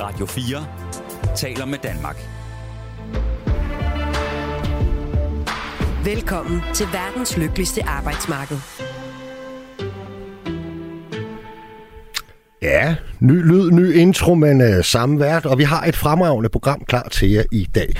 Radio 4 taler med Danmark. Velkommen til verdens lykkeligste arbejdsmarked. Ja, ny lyd, ny intro, men uh, samme vært, og vi har et fremragende program klar til jer i dag.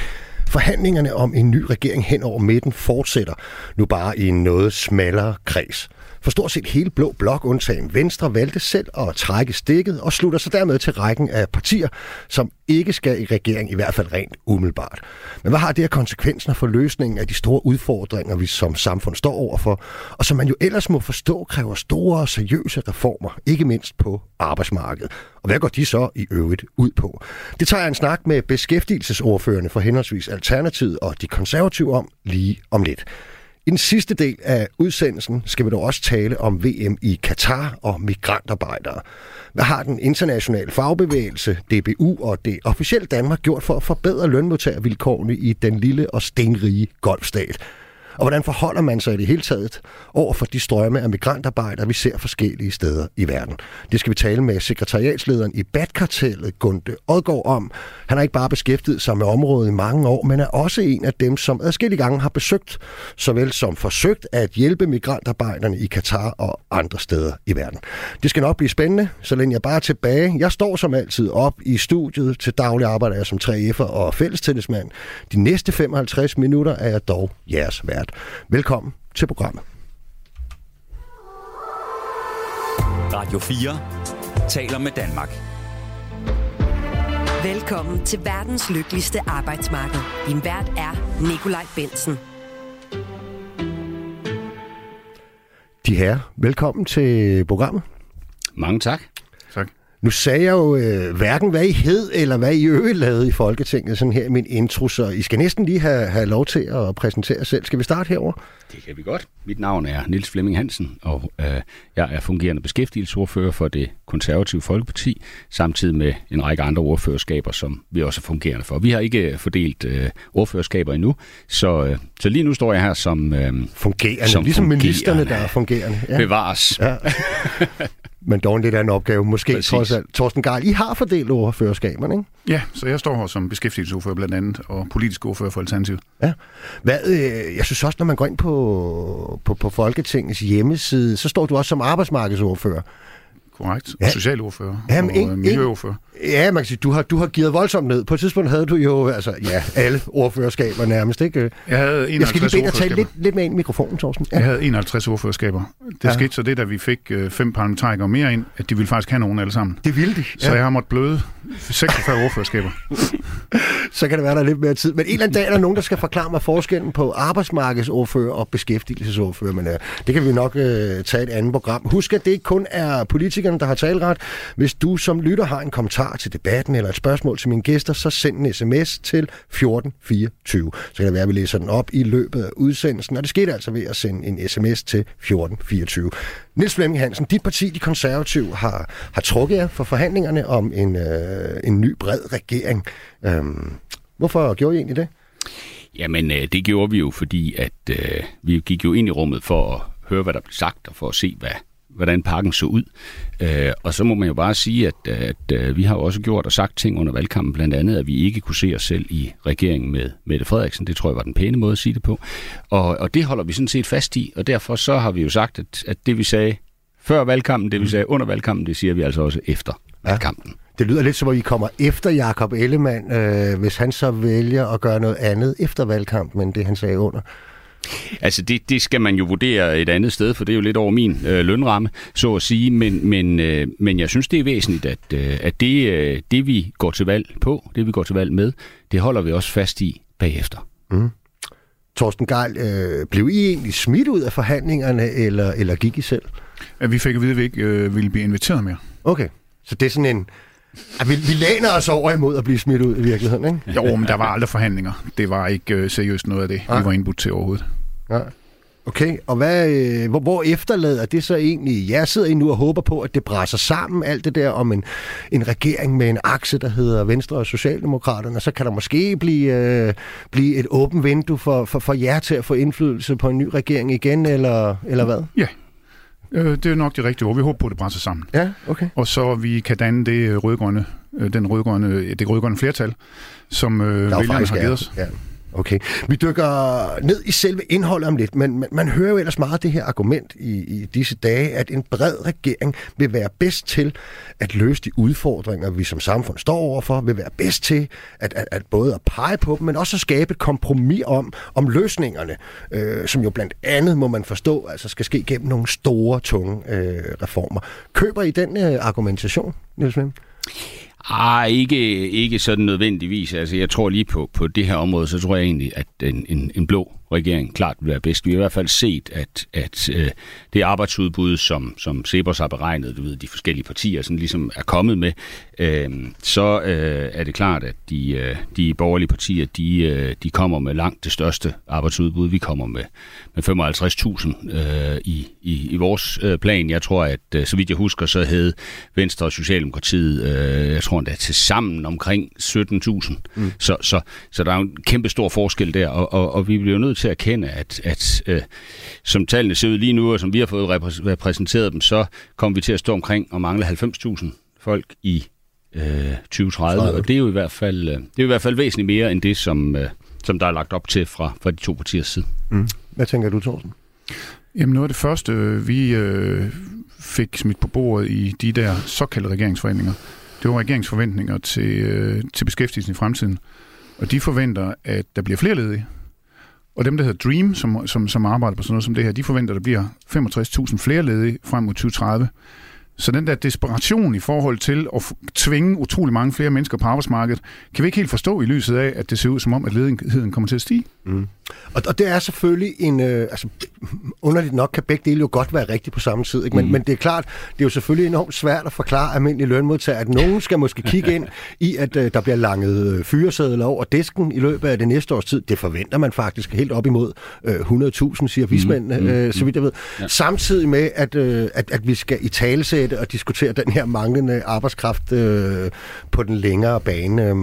Forhandlingerne om en ny regering hen over midten fortsætter, nu bare i en noget smallere kreds. For stort set hele Blå Blok, undtagen Venstre, valgte selv at trække stikket og slutter sig dermed til rækken af partier, som ikke skal i regering, i hvert fald rent umiddelbart. Men hvad har det her konsekvenser for løsningen af de store udfordringer, vi som samfund står overfor, og som man jo ellers må forstå kræver store og seriøse reformer, ikke mindst på arbejdsmarkedet. Og hvad går de så i øvrigt ud på? Det tager jeg en snak med beskæftigelsesordførende for henholdsvis Alternativet og de konservative om lige om lidt. I den sidste del af udsendelsen skal vi dog også tale om VM i Katar og migrantarbejdere. Hvad har den internationale fagbevægelse, DBU og det officielle Danmark gjort for at forbedre lønmodtagervilkårene i den lille og stenrige golfstat? Og hvordan forholder man sig i det hele taget over for de strømme af migrantarbejdere, vi ser forskellige steder i verden? Det skal vi tale med sekretariatslederen i Batkartellet, Gunde Odgaard, om. Han har ikke bare beskæftiget sig med området i mange år, men er også en af dem, som adskillige gange har besøgt, såvel som forsøgt at hjælpe migrantarbejderne i Katar og andre steder i verden. Det skal nok blive spændende, så længe jeg bare tilbage. Jeg står som altid op i studiet til daglig arbejder jeg som 3F'er og fællestillidsmand. De næste 55 minutter er jeg dog jeres vært. Velkommen til programmet. Radio 4 taler med Danmark. Velkommen til verdens lykkeligste arbejdsmarked. Din vært er Nikolaj Bensen. De her, velkommen til programmet. Mange tak. Nu sagde jeg jo øh, hverken, hvad I hed, eller hvad I øvrigt lavede i Folketinget, sådan her i min intro, så I skal næsten lige have, have lov til at præsentere jer selv. Skal vi starte herover? Det kan vi godt. Mit navn er Nils Flemming Hansen, og øh, jeg er fungerende beskæftigelsesordfører for det konservative Folkeparti, samtidig med en række andre ordførerskaber, som vi også er fungerende for. Vi har ikke fordelt øh, ordførerskaber endnu, så, øh, så lige nu står jeg her som øh, Fungerende, Som ligesom fungerende. ministerne, der er fungerende. ja. bevares. Ja. Men dog en lidt anden opgave, måske Præcis. trods alt. Torsten Geil, I har fordelt ordførerskaberne, ikke? Ja, så jeg står her som beskæftigelsesordfører blandt andet, og politisk ordfører for Alternativet. Ja. Hvad, øh, jeg synes også, når man går ind på, på, på Folketingets hjemmeside, så står du også som arbejdsmarkedsordfører. Korrekt. Ja. Og socialordfører Jamen, og ikke- øh, miljøordfører. Ja, man kan sige, du har, du har givet voldsomt ned. På et tidspunkt havde du jo, altså, ja, alle ordførerskaber nærmest, ikke? Jeg havde Jeg skal 51 lige bede dig tale lidt, lidt med ind i mikrofonen, Torsten. Jeg havde 51 ordførerskaber. Det Ja. ja. skete så det, da vi fik øh, fem parlamentarikere mere ind, at de ville faktisk have nogen alle sammen. Det ville de. Så jeg har måttet bløde 46 ordførerskaber. så kan det være, der er lidt mere tid. Men en eller anden dag er der nogen, der skal forklare mig forskellen på arbejdsmarkedsordfører og beskæftigelsesordfører. Men øh, det kan vi nok øh, tage et andet program. Husk, at det ikke kun er politikerne, der har taleret. Hvis du som lytter har en kommentar til debatten eller et spørgsmål til mine gæster, så send en sms til 1424. Så kan det være, at vi læser den op i løbet af udsendelsen. Og det skete altså ved at sende en sms til 1424. Niels Flemming Hansen, dit parti, de konservative, har, har trukket jer for forhandlingerne om en, øh, en ny bred regering. Øhm, hvorfor gjorde I egentlig det? Jamen, øh, det gjorde vi jo, fordi at øh, vi gik jo ind i rummet for at høre, hvad der blev sagt, og for at se, hvad, hvordan pakken så ud. Øh, og så må man jo bare sige, at, at øh, vi har også gjort og sagt ting under valgkampen, blandt andet, at vi ikke kunne se os selv i regeringen med Mette Frederiksen. Det tror jeg var den pæne måde at sige det på. Og, og det holder vi sådan set fast i, og derfor så har vi jo sagt, at, at det vi sagde før valgkampen, det vi sagde under valgkampen, det siger vi altså også efter Ja. valgkampen. Det lyder lidt som, at I kommer efter Jakob Ellemann, øh, hvis han så vælger at gøre noget andet efter valgkampen, end det han sagde under. Altså det, det skal man jo vurdere et andet sted, for det er jo lidt over min øh, lønramme, så at sige. Men, men, øh, men jeg synes, det er væsentligt, at, øh, at det, øh, det vi går til valg på, det vi går til valg med, det holder vi også fast i bagefter. Torsten Geil, øh, blev I egentlig smidt ud af forhandlingerne, eller, eller gik I selv? At vi fik at vide, at vi ikke øh, ville blive inviteret mere. Okay, så det er sådan en... Vi, vi læner os over imod at blive smidt ud i virkeligheden, ikke? Jo, men der var aldrig forhandlinger. Det var ikke øh, seriøst noget af det, Nej. vi var indbudt til overhovedet. Ja. Okay, og hvad, øh, hvor, hvor efterlader det så egentlig? Jeg sidder I nu og håber på, at det brænder sammen, alt det der om en, en regering med en akse, der hedder Venstre og Socialdemokraterne, så kan der måske blive, øh, blive et åbent vindue for, for, for jer til at få indflydelse på en ny regering igen, eller, eller hvad? Ja, øh, det er nok det rigtige ord. Vi håber på, at det brænder sammen. Ja, okay. Og så vi kan danne det øh, rødgrønne øh, den rødgrønne, det rødgrønne flertal, som øh, er vælgerne har givet os. Ja. Okay. Vi dykker ned i selve indholdet om lidt, men man, man hører jo ellers meget det her argument i, i disse dage, at en bred regering vil være bedst til at løse de udfordringer, vi som samfund står overfor, vil være bedst til at, at, at både at pege på dem, men også at skabe et kompromis om, om løsningerne, øh, som jo blandt andet, må man forstå, altså skal ske gennem nogle store, tunge øh, reformer. Køber I den øh, argumentation, Niels Mim? Ah, ikke, ikke sådan nødvendigvis. Altså, jeg tror lige på, på det her område, så tror jeg egentlig, at en, en, en blå regering klart vil være bedst. Vi har i hvert fald set, at, at øh, det arbejdsudbud, som, som Sebers har beregnet, du ved, de forskellige partier sådan ligesom er kommet med, øh, så øh, er det klart, at de, øh, de borgerlige partier, de, øh, de kommer med langt det største arbejdsudbud. Vi kommer med, med 55.000 øh, i, i, i vores øh, plan. Jeg tror, at øh, så vidt jeg husker, så havde Venstre og Socialdemokratiet, øh, jeg tror endda til sammen omkring 17.000. Mm. Så, så, så der er jo en kæmpe stor forskel der, og, og, og vi bliver nødt til at erkende, at, at øh, som tallene ser ud lige nu, og som vi har fået repræs- repræsenteret dem, så kommer vi til at stå omkring og mangle 90.000 folk i øh, 2030, og det er jo i hvert fald øh, det er jo i hvert fald væsentligt mere end det, som, øh, som der er lagt op til fra, fra de to partiers side. Mm. Hvad tænker du, Thorsten? Jamen noget af det første, vi øh, fik smidt på bordet i de der såkaldte regeringsforhandlinger, det var regeringsforventninger til, øh, til beskæftigelsen i fremtiden. Og de forventer, at der bliver flere ledige. Og dem, der hedder Dream, som, som, som arbejder på sådan noget som det her, de forventer, at der bliver 65.000 flere ledige frem mod 2030. Så den der desperation i forhold til at tvinge utrolig mange flere mennesker på arbejdsmarkedet, kan vi ikke helt forstå i lyset af, at det ser ud som om, at ledigheden kommer til at stige. Mm. Og, og det er selvfølgelig en... Øh, altså, underligt nok kan begge dele jo godt være rigtigt på samme tid. Ikke? Men, mm. men det er klart, det er jo selvfølgelig enormt svært at forklare almindelige lønmodtagere, at nogen skal måske kigge ind i, at øh, der bliver langet øh, fyresedler over disken i løbet af det næste års tid. Det forventer man faktisk helt op imod øh, 100.000, siger vismændene, Mm, øh, så vidt jeg ved. Ja. Samtidig med, at, øh, at, at vi skal i talesætte og diskutere den her manglende arbejdskraft øh, på den længere bane. Øh,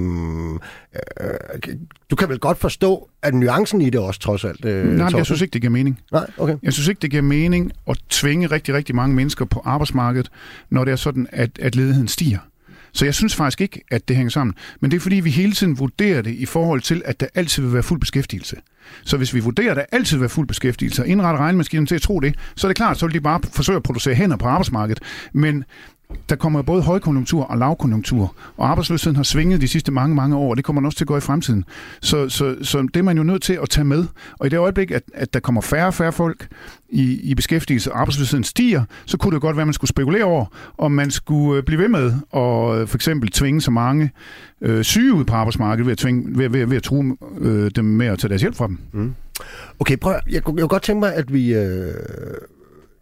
øh, du kan vel godt forstå, at nuancen i det også trods alt... Øh, Nej, men jeg synes ikke, det giver mening. Nej, okay. Jeg synes ikke, det giver mening at tvinge rigtig, rigtig mange mennesker på arbejdsmarkedet, når det er sådan, at, at ledigheden stiger. Så jeg synes faktisk ikke, at det hænger sammen. Men det er fordi, vi hele tiden vurderer det i forhold til, at der altid vil være fuld beskæftigelse. Så hvis vi vurderer, at der altid vil være fuld beskæftigelse, og indretter regnemaskinerne til at tro det, så er det klart, så vil de bare forsøge at producere hænder på arbejdsmarkedet. Men der kommer både højkonjunktur og lavkonjunktur, og arbejdsløsheden har svinget de sidste mange, mange år, og det kommer den også til at gå i fremtiden. Så, så, så det er man jo nødt til at tage med. Og i det øjeblik, at, at der kommer færre og færre folk i, i beskæftigelse, og arbejdsløsheden stiger, så kunne det godt være, at man skulle spekulere over, om man skulle øh, blive ved med at øh, for eksempel tvinge så mange øh, syge ud på arbejdsmarkedet ved at, tvinge, ved, ved, ved at true øh, dem med at tage deres hjælp fra dem. Mm. Okay, prøv jeg, jeg kunne godt tænke mig, at vi... Øh,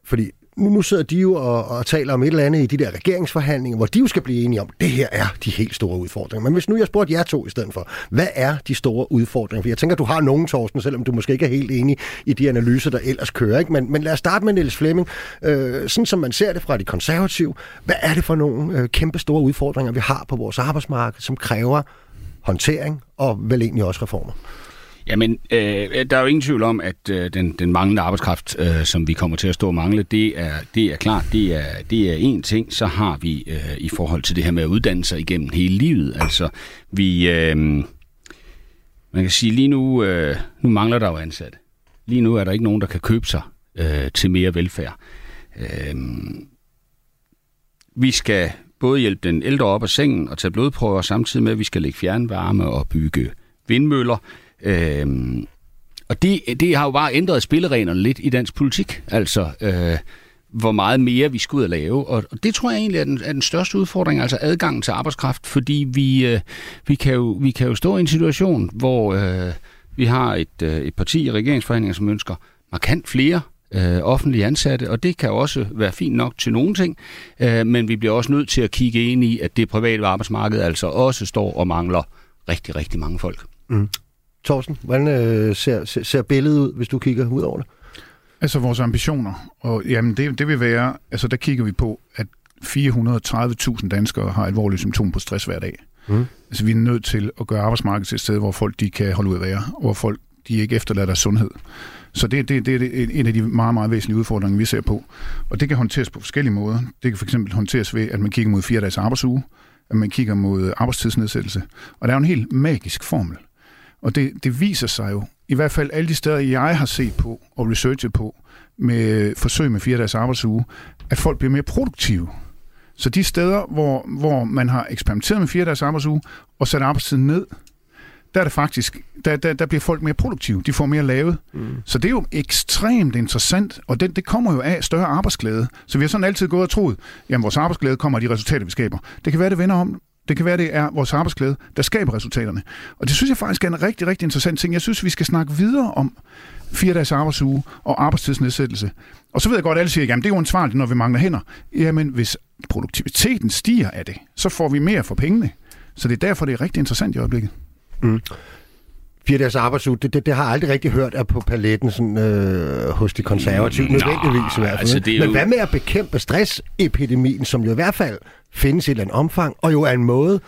fordi nu, nu sidder de jo og, og taler om et eller andet i de der regeringsforhandlinger, hvor de jo skal blive enige om, det her er de helt store udfordringer. Men hvis nu jeg spurgte jer to i stedet for, hvad er de store udfordringer? For jeg tænker, du har nogen, Torsten, selvom du måske ikke er helt enig i de analyser, der ellers kører. Ikke? Men, men lad os starte med Niels Flemming. Øh, sådan som man ser det fra de konservative, hvad er det for nogle øh, kæmpe store udfordringer, vi har på vores arbejdsmarked, som kræver håndtering og vel egentlig også reformer? Jamen, øh, der er jo ingen tvivl om, at øh, den, den manglende arbejdskraft, øh, som vi kommer til at stå og mangle, det er, det er klart, det er, det er én ting. Så har vi øh, i forhold til det her med at uddanne sig igennem hele livet. Altså, vi... Øh, man kan sige, lige nu, øh, nu mangler der jo ansatte. Lige nu er der ikke nogen, der kan købe sig øh, til mere velfærd. Øh, vi skal både hjælpe den ældre op af sengen og tage blodprøver, samtidig med, at vi skal lægge fjernvarme og bygge vindmøller. Øhm, og det, det har jo bare ændret spillereglerne lidt i dansk politik. Altså, øh, hvor meget mere vi skal ud og lave. Og, og det tror jeg egentlig er den, er den største udfordring, altså adgangen til arbejdskraft, fordi vi, øh, vi, kan, jo, vi kan jo stå i en situation, hvor øh, vi har et, øh, et parti i regeringsforhandlinger, som ønsker markant flere øh, offentlige ansatte, og det kan også være fint nok til nogle ting, øh, men vi bliver også nødt til at kigge ind i, at det private arbejdsmarked altså også står og mangler rigtig, rigtig mange folk. Mm. Torsten, hvordan øh, ser, ser, ser billedet ud, hvis du kigger ud over det? Altså vores ambitioner, og jamen det, det vil være, altså der kigger vi på, at 430.000 danskere har alvorlige symptomer på stress hver dag. Mm. Altså vi er nødt til at gøre arbejdsmarkedet til et sted, hvor folk de kan holde ud at være, og hvor folk de ikke efterlader deres sundhed. Så det, det, det er en af de meget, meget væsentlige udfordringer, vi ser på. Og det kan håndteres på forskellige måder. Det kan fx håndteres ved, at man kigger mod fire dages arbejdsuge, at man kigger mod arbejdstidsnedsættelse. Og der er jo en helt magisk formel. Og det, det viser sig jo, i hvert fald alle de steder, jeg har set på og researchet på, med forsøg med fire dages arbejdsuge, at folk bliver mere produktive. Så de steder, hvor, hvor man har eksperimenteret med fire dages arbejdsuge og sat arbejdstiden ned, der er det faktisk, der, der, der bliver folk mere produktive. De får mere lavet. Mm. Så det er jo ekstremt interessant, og det, det kommer jo af større arbejdsglæde. Så vi har sådan altid gået og troet, jamen vores arbejdsglæde kommer af de resultater, vi skaber. Det kan være, det vender om. Det kan være, det er vores arbejdsglæde, der skaber resultaterne. Og det synes jeg faktisk er en rigtig, rigtig interessant ting. Jeg synes, vi skal snakke videre om fire dages arbejdsuge og arbejdstidsnedsættelse. Og så ved jeg godt, at alle siger, at det er uansvarligt, når vi mangler hænder. Jamen, hvis produktiviteten stiger af det, så får vi mere for pengene. Så det er derfor, det er rigtig interessant i øjeblikket. Mm. Fire dages arbejdsuge, det, det, det har jeg aldrig rigtig hørt er på paletten sådan, øh, hos de konservative, nødvendigvis i hvert fald. Altså, Men jo... hvad med at bekæmpe stressepidemien, som jo i hvert fald findes i et eller andet omfang, og jo er en måde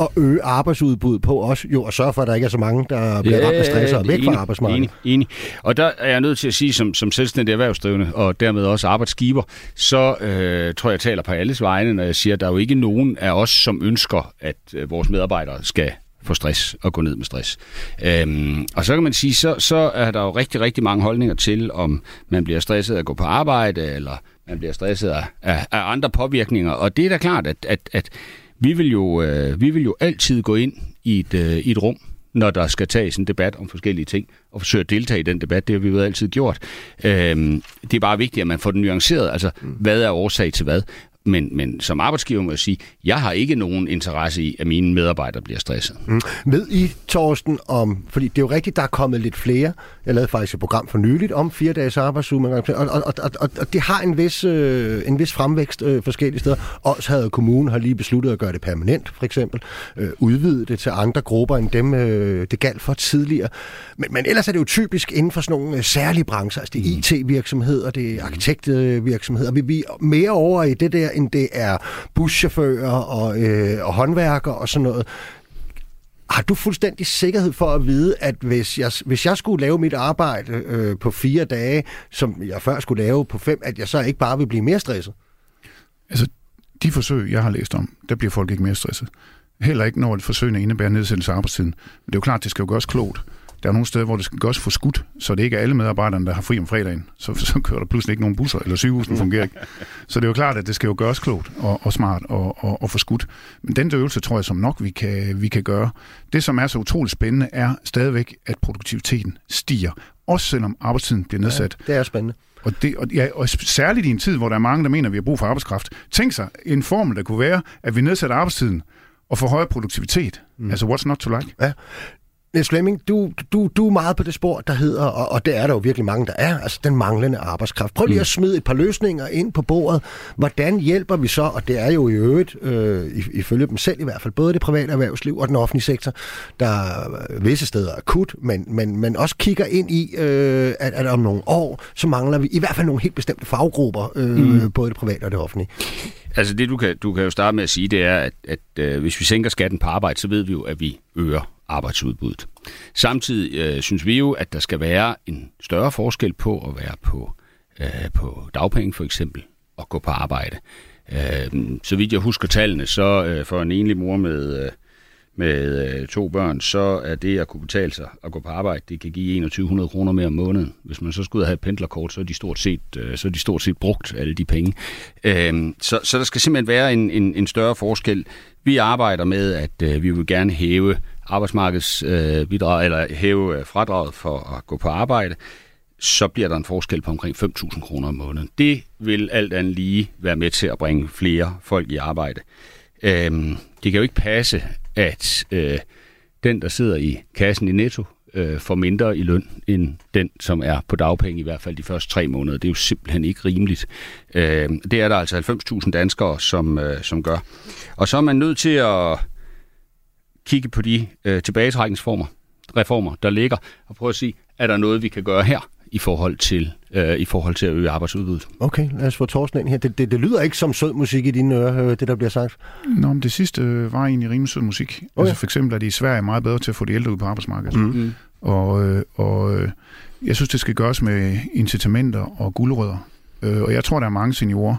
at øge arbejdsudbuddet på også, jo at sørge for, at der ikke er så mange, der bliver ramt af stress og væk enig, fra arbejdsmarkedet. Enig, enig. Og der er jeg nødt til at sige, som, som selvstændig erhvervsdrivende, og dermed også arbejdsgiver, så øh, tror jeg, jeg taler på alles vegne, når jeg siger, at der er jo ikke nogen af os, som ønsker, at øh, vores medarbejdere skal få stress og gå ned med stress. Øhm, og så kan man sige, så, så er der jo rigtig, rigtig mange holdninger til, om man bliver stresset af at gå på arbejde, eller man bliver stresset af, af, af andre påvirkninger. Og det er da klart, at, at, at vi, vil jo, øh, vi vil jo altid gå ind i et, øh, i et rum, når der skal tages en debat om forskellige ting, og forsøge at deltage i den debat. Det har vi jo altid gjort. Øhm, det er bare vigtigt, at man får den nuanceret. Altså, mm. hvad er årsag til hvad? Men, men som arbejdsgiver må jeg sige, jeg har ikke nogen interesse i, at mine medarbejdere bliver stresset. Mm. Ved I, Torsten, om, fordi det er jo rigtigt, der er kommet lidt flere. Jeg lavede faktisk et program for nyligt om fire dages arbejdsuge, og, og, og, og, og det har en vis, øh, en vis fremvækst øh, forskellige steder. Også havde kommunen har lige besluttet at gøre det permanent, for eksempel. Øh, udvide det til andre grupper end dem, øh, det galt for tidligere. Men, men ellers er det jo typisk inden for sådan nogle øh, særlige brancher. Altså det er mm. IT-virksomheder, det er arkitektvirksomheder. Vi, vi er mere over i det der end det er buschauffører og, øh, og håndværkere og sådan noget. Har du fuldstændig sikkerhed for at vide, at hvis jeg, hvis jeg skulle lave mit arbejde øh, på fire dage, som jeg før skulle lave på fem, at jeg så ikke bare vil blive mere stresset? Altså, de forsøg, jeg har læst om, der bliver folk ikke mere stresset. Heller ikke, når et forsøg indebærer nedsættelse af arbejdstiden. Men det er jo klart, det skal jo gøres klogt. Der er nogle steder, hvor det skal gøres for skudt, så det ikke er alle medarbejderne, der har fri om fredagen. Så, så kører der pludselig ikke nogen busser, eller sygehusen fungerer ikke. Så det er jo klart, at det skal jo gøres klogt og, og smart og, og, og for skudt. Men den øvelse tror jeg, som nok vi kan, vi kan gøre. Det, som er så utroligt spændende, er stadigvæk, at produktiviteten stiger. Også selvom arbejdstiden bliver nedsat. Ja, det er spændende. Og, det, og, ja, og særligt i en tid, hvor der er mange, der mener, at vi har brug for arbejdskraft. Tænk sig en formel, der kunne være, at vi nedsætter arbejdstiden og får højere produktivitet. Mm. Altså, what's not to like? Ja. Niels Flemming, du, du, du er meget på det spor, der hedder, og, og det er der jo virkelig mange, der er, altså den manglende arbejdskraft. Prøv lige mm. at smide et par løsninger ind på bordet. Hvordan hjælper vi så, og det er jo i øvrigt, øh, ifølge dem selv i hvert fald, både det private erhvervsliv og den offentlige sektor, der visse steder er akut, men, men, men også kigger ind i, øh, at, at om nogle år, så mangler vi i hvert fald nogle helt bestemte faggrupper, øh, mm. både det private og det offentlige. Altså det, du kan, du kan jo starte med at sige, det er, at, at øh, hvis vi sænker skatten på arbejde, så ved vi jo, at vi øger arbejdsudbuddet. Samtidig øh, synes vi jo, at der skal være en større forskel på at være på, øh, på dagpenge for eksempel, og gå på arbejde. Øh, så vidt jeg husker tallene, så øh, for en enlig mor med, øh, med øh, to børn, så er det at kunne betale sig at gå på arbejde, det kan give 2100 kroner mere om måneden. Hvis man så skulle have et pendlerkort, så er de stort set, øh, så er de stort set brugt alle de penge. Øh, så, så der skal simpelthen være en, en, en større forskel. Vi arbejder med, at øh, vi vil gerne hæve arbejdsmarkedsbidrag, øh, eller hæve øh, fradraget for at gå på arbejde, så bliver der en forskel på omkring 5.000 kroner om måneden. Det vil alt andet lige være med til at bringe flere folk i arbejde. Øhm, det kan jo ikke passe, at øh, den, der sidder i kassen i Netto, øh, får mindre i løn end den, som er på dagpenge i hvert fald de første tre måneder. Det er jo simpelthen ikke rimeligt. Øh, det er der altså 90.000 danskere, som, øh, som gør. Og så er man nødt til at kigge på de øh, tilbagetrækningsformer, reformer, der ligger, og prøve at sige, er der noget, vi kan gøre her i forhold til, øh, i forhold til at øge arbejdsudbuddet. Okay, lad os få Torsten ind her. Det, det, det lyder ikke som sød musik i dine ører, øh, det der bliver sagt. Nå, men det sidste øh, var egentlig rimelig sød musik. Okay. Altså for eksempel er de i Sverige meget bedre til at få de ældre ud på arbejdsmarkedet. Mm. mm. Og, øh, og øh, jeg synes, det skal gøres med incitamenter og guldrødder. Øh, og jeg tror, der er mange seniorer,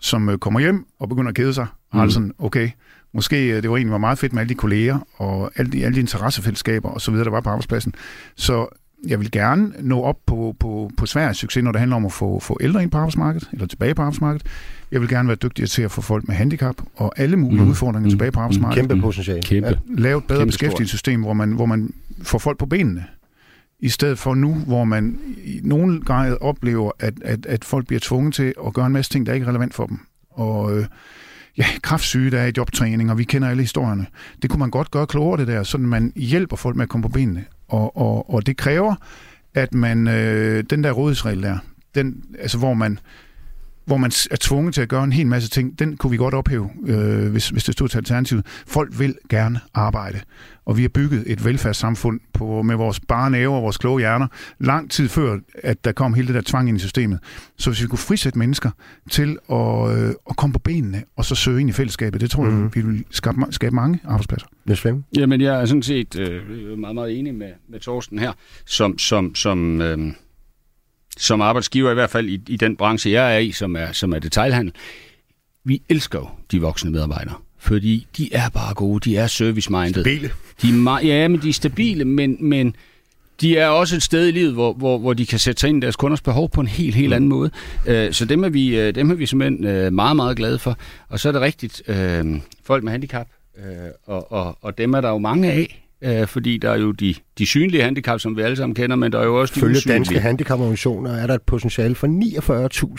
som kommer hjem og begynder at kede sig, og har det sådan, okay, måske øh, det var egentlig var meget fedt med alle de kolleger og alle de, alle de interessefællesskaber og så videre, der var på arbejdspladsen. Så jeg vil gerne nå op på, på, på svær succes, når det handler om at få, få ældre ind på arbejdsmarkedet, eller tilbage på arbejdsmarkedet. Jeg vil gerne være dygtig til at få folk med handicap og alle mulige mm. udfordringer mm. tilbage på arbejdsmarkedet. Kæmpe potentiale. Kæmpe. Ja. Lave et bedre Kæmpe beskæftigelsessystem, hvor man, hvor man får folk på benene. I stedet for nu, hvor man i nogen grad oplever, at, at, at folk bliver tvunget til at gøre en masse ting, der ikke er relevant for dem. Og øh, ja, kraftsyge, der er i jobtræning, og vi kender alle historierne. Det kunne man godt gøre klogere, det der, så man hjælper folk med at komme på benene. Og, og, og det kræver, at man, øh, den der rådighedsregel der, den, altså hvor man, hvor man er tvunget til at gøre en hel masse ting, den kunne vi godt ophæve, øh, hvis, hvis det stod til alternativet. Folk vil gerne arbejde, og vi har bygget et velfærdssamfund på, med vores bare næver og vores kloge hjerner, lang tid før, at der kom hele det der tvang ind i systemet. Så hvis vi kunne frisætte mennesker til at, øh, at komme på benene, og så søge ind i fællesskabet, det tror jeg, Mhm. vi vil skabe, skabe mange arbejdspladser. Niels Flemming? Jamen, jeg er sådan set øh, meget, meget enig med, med Torsten her, som, som, som, øh, som arbejdsgiver, i hvert fald i, i den branche, jeg er i, som er, som er detailhandel. Vi elsker jo de voksne medarbejdere, fordi de er bare gode, de er service-minded. Bile. De er meget, ja, men de er stabile, men, men de er også et sted i livet, hvor, hvor, hvor de kan sætte sig ind i deres kunders behov på en helt, helt anden måde. Øh, Så dem er, vi, øh, dem er vi simpelthen øh, meget, meget glade for. Og så er det rigtigt, øh, folk med handicap, øh, og, og, og dem er der jo mange af, øh, fordi der er jo de, de synlige handicap, som vi alle sammen kender, men der er jo også de Følge usynlige. danske handicaporganisationer er der et potentiale for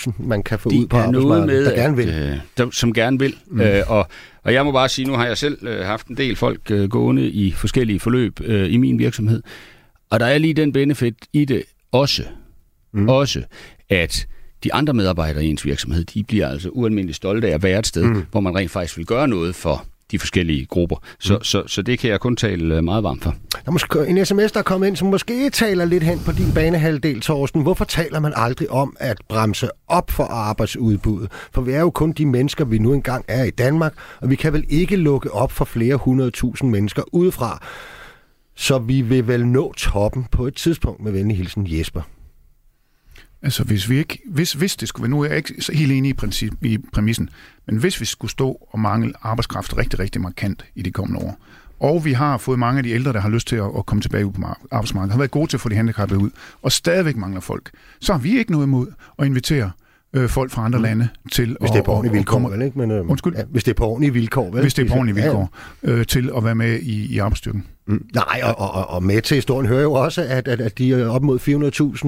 49.000, man kan få ud de på er noget arbejdsmarkedet, med, der gerne vil. At, øh, der, som gerne vil. Mm. Øh, og, og jeg må bare sige, nu har jeg selv øh, haft en del folk øh, gående i forskellige forløb øh, i min virksomhed. Og der er lige den benefit i det også, mm. også at de andre medarbejdere i ens virksomhed, de bliver altså ualmindeligt stolte af at være et sted, mm. hvor man rent faktisk vil gøre noget for de forskellige grupper. Så, mm. så, så det kan jeg kun tale øh, meget varmt for. Der er måske en sms, der er kommet ind, som måske taler lidt hen på din banehalvdel, Torsten. Hvorfor taler man aldrig om at bremse op for arbejdsudbuddet? For vi er jo kun de mennesker, vi nu engang er i Danmark, og vi kan vel ikke lukke op for flere hundredtusind mennesker udefra. Så vi vil vel nå toppen på et tidspunkt med venlig hilsen Jesper. Altså hvis vi ikke, hvis, hvis det skulle være, nu er jeg ikke så helt enig i, princip, i præmissen, men hvis vi skulle stå og mangle arbejdskraft rigtig, rigtig markant i de kommende år, og vi har fået mange af de ældre, der har lyst til at, at komme tilbage ud på mar- arbejdsmarkedet, har været gode til at få de handicappede ud, og stadigvæk mangler folk, så har vi ikke noget imod at invitere øh, folk fra andre lande til Mm. Hvis det er på at- ordentlige vilkår, komme- vel ikke? Men, øh, Undskyld? Ja, hvis det er på ordentlige vilkår, vel? hvis det er på ordentlige Ja, ja. vilkår, øh, til at være med i, i arbejdsstyrken. Mm. Nej, og, og, og- med til historien hører jo også, at, at, at de op mod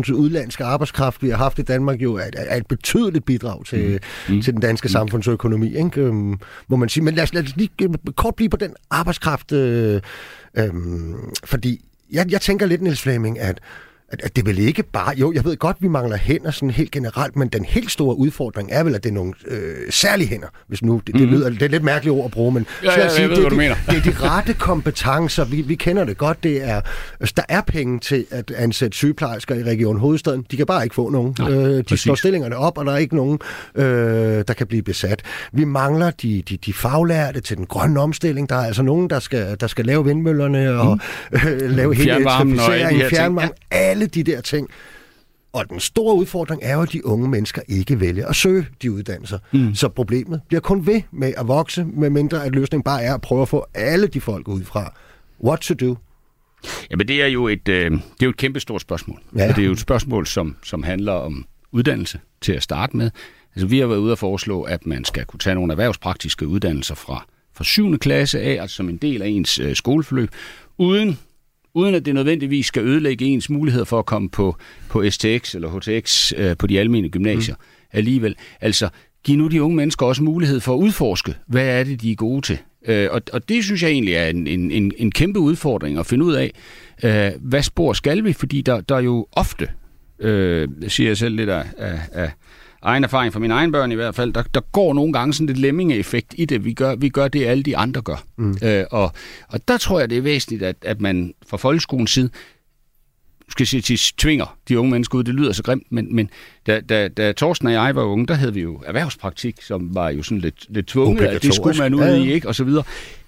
400.000 udlandske arbejdskraft, vi har haft i Danmark, jo er, er et betydeligt bidrag til, mm. til den danske samfundsøkonomi, ikke? Øhm, må man sige. Men lad os, lad os lige øh, kort blive på den arbejdskraft, øh, øh, fordi jeg, jeg tænker lidt, Niels Flemming, at at, at det vil ikke bare... Jo, jeg ved godt, vi mangler hænder sådan helt generelt, men den helt store udfordring er vel, at det er nogle øh, særlige hænder, hvis nu... Det, det, lyder, det er lidt mærkeligt ord at bruge, men... Ja, så ja, at jeg ved, det, hvad du mener. det er de rette kompetencer. Vi, vi kender det godt. Det er, altså, der er penge til at ansætte sygeplejersker i Region Hovedstaden. De kan bare ikke få nogen. Nej, øh, de præcis. slår stillingerne op, og der er ikke nogen, øh, der kan blive besat. Vi mangler de, de, de faglærte til den grønne omstilling. Der er altså nogen, der skal, der skal lave vindmøllerne og øh, lave hele elektrificeringen, fjernvarmen, alle de der ting. Og den store udfordring er jo, at de unge mennesker ikke vælger at søge de uddannelser. Mm. Så problemet bliver kun ved med at vokse, med mindre at løsningen bare er at prøve at få alle de folk ud fra. What to do? Jamen, det er jo et, øh, det er jo et kæmpe stort spørgsmål. Ja. Og det er jo et spørgsmål, som, som handler om uddannelse til at starte med. Altså, vi har været ude at foreslå, at man skal kunne tage nogle erhvervspraktiske uddannelser fra, fra 7. klasse af, altså som en del af ens øh, skoleforløb, uden, uden at det nødvendigvis skal ødelægge ens muligheder for at komme på, på STX eller HTX øh, på de almene gymnasier mm. alligevel. Altså, giv nu de unge mennesker også mulighed for at udforske, hvad er det, de er gode til. Øh, og, og det synes jeg egentlig er en, en, en, en kæmpe udfordring at finde ud af, øh, hvad spor skal vi, fordi der, der er jo ofte, øh, siger jeg selv lidt af, af, af egen erfaring fra mine egne børn i hvert fald, der, der går nogle gange sådan lidt lemminge-effekt i det. Vi gør, vi gør det, alle de andre gør. Mm. Øh, og, og der tror jeg, det er væsentligt, at, at man fra folkeskolens side skal jeg sige, til tvinger de unge mennesker ud. Det lyder så grimt, men, men da, da, da Torsten og jeg var unge, der havde vi jo erhvervspraktik, som var jo sådan lidt, lidt tvunget, at det skulle man ud Ja, ja. i, ikke? Og så videre.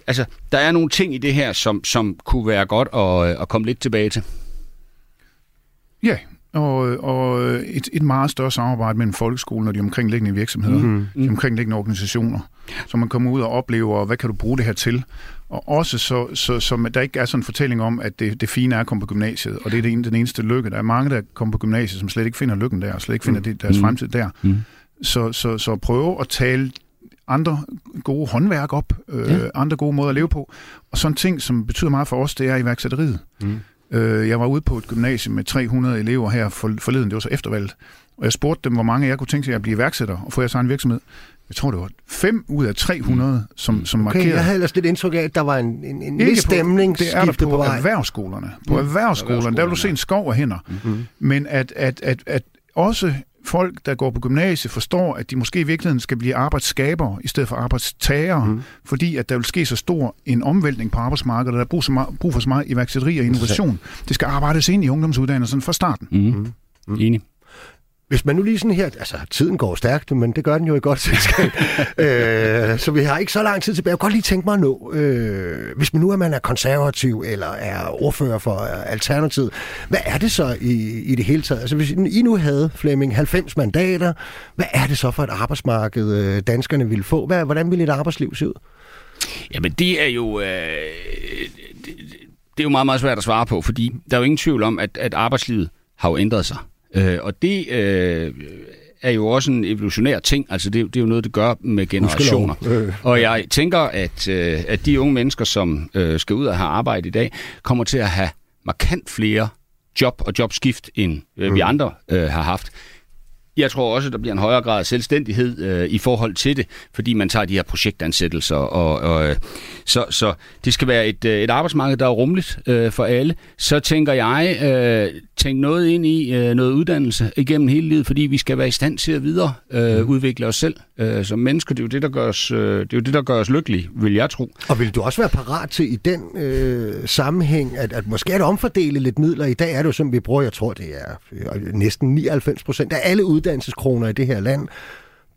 Altså, der er nogle ting i det her, som, som kunne være godt at, at komme lidt tilbage til. Ja, og, og et, et meget større samarbejde mellem folkeskolen og de omkringliggende virksomheder, mm-hmm. de omkringliggende organisationer, så man kommer ud og oplever, hvad kan du bruge det her til? Og også så, så, så der ikke er sådan en fortælling om, at det, det fine er at komme på gymnasiet, og det er det, den eneste lykke. Der er mange, der kommer på gymnasiet, som slet ikke finder lykken der, og slet ikke finder det, deres fremtid der. Mm. Så, så, så prøve at tale andre gode håndværk op, øh, ja. andre gode måder at leve på. Og sådan ting, som betyder meget for os, det er iværksætteriet. Mm. Øh, jeg var ude på et gymnasium med 300 elever her for, forleden, det var så eftervalget, og jeg spurgte dem, hvor mange jeg kunne tænke sig at blive iværksætter og få jeres egen virksomhed. Jeg tror, det var 5 ud af 300, som, mm. som okay, markerede. Jeg havde ellers lidt indtryk af, at der var en, en, en vis stemning. Det er der på, på vej. erhvervsskolerne. På mm. erhvervsskolerne, der vil du se en skov af hænder. Mm-hmm. Men at, at, at, at også folk, der går på gymnasiet, forstår, at de måske i virkeligheden skal blive arbejdsskabere i stedet for arbejdstagere, mm. fordi at der vil ske så stor en omvæltning på arbejdsmarkedet, og der er brug, så meget, brug for så meget iværksætteri og innovation. Det skal arbejdes ind i ungdomsuddannelsen fra starten. Mm. Mm. Enig. Hvis man nu lige sådan her, altså tiden går stærkt, men det gør den jo i godt selskab, øh, så vi har ikke så lang tid tilbage. Jeg kunne godt lige tænke mig at nå, øh, hvis man nu er, man er konservativ eller er ordfører for Alternativet, hvad er det så i, i det hele taget? Altså hvis I nu havde, Flemming, 90 mandater, hvad er det så for et arbejdsmarked, øh, danskerne ville få? Hvad, hvordan ville et arbejdsliv se ud? Jamen det er jo... Øh, det, det er jo meget, meget svært at svare på, fordi der er jo ingen tvivl om, at, at arbejdslivet har jo ændret sig. Øh, og det øh, er jo også en evolutionær ting. Altså det, det er jo noget, det gør med generationer. Øh. Og jeg tænker, at, øh, at de unge mennesker, som øh, skal ud og have arbejde i dag, kommer til at have markant flere job og jobskift, end øh, vi mm. andre øh, har haft. Jeg tror også, at der bliver en højere grad af selvstændighed øh, i forhold til det, fordi man tager de her projektansættelser. Og, og, øh, så, så det skal være et, øh, et arbejdsmarked, der er rummeligt øh, for alle. Så tænker jeg, øh, tænk noget ind i øh, noget uddannelse igennem hele livet, fordi vi skal være i stand til at videre øh, mm. udvikle os selv øh, som mennesker. Det er jo det, der gør os, øh, det er jo det, der gør os lykkelige, vil jeg tro. Og vil du også være parat til i den øh, sammenhæng, at, at måske at omfordele lidt midler? I dag er det jo som vi bruger, jeg tror det er øh, næsten 99 procent af alle uddannelseskroner i det her land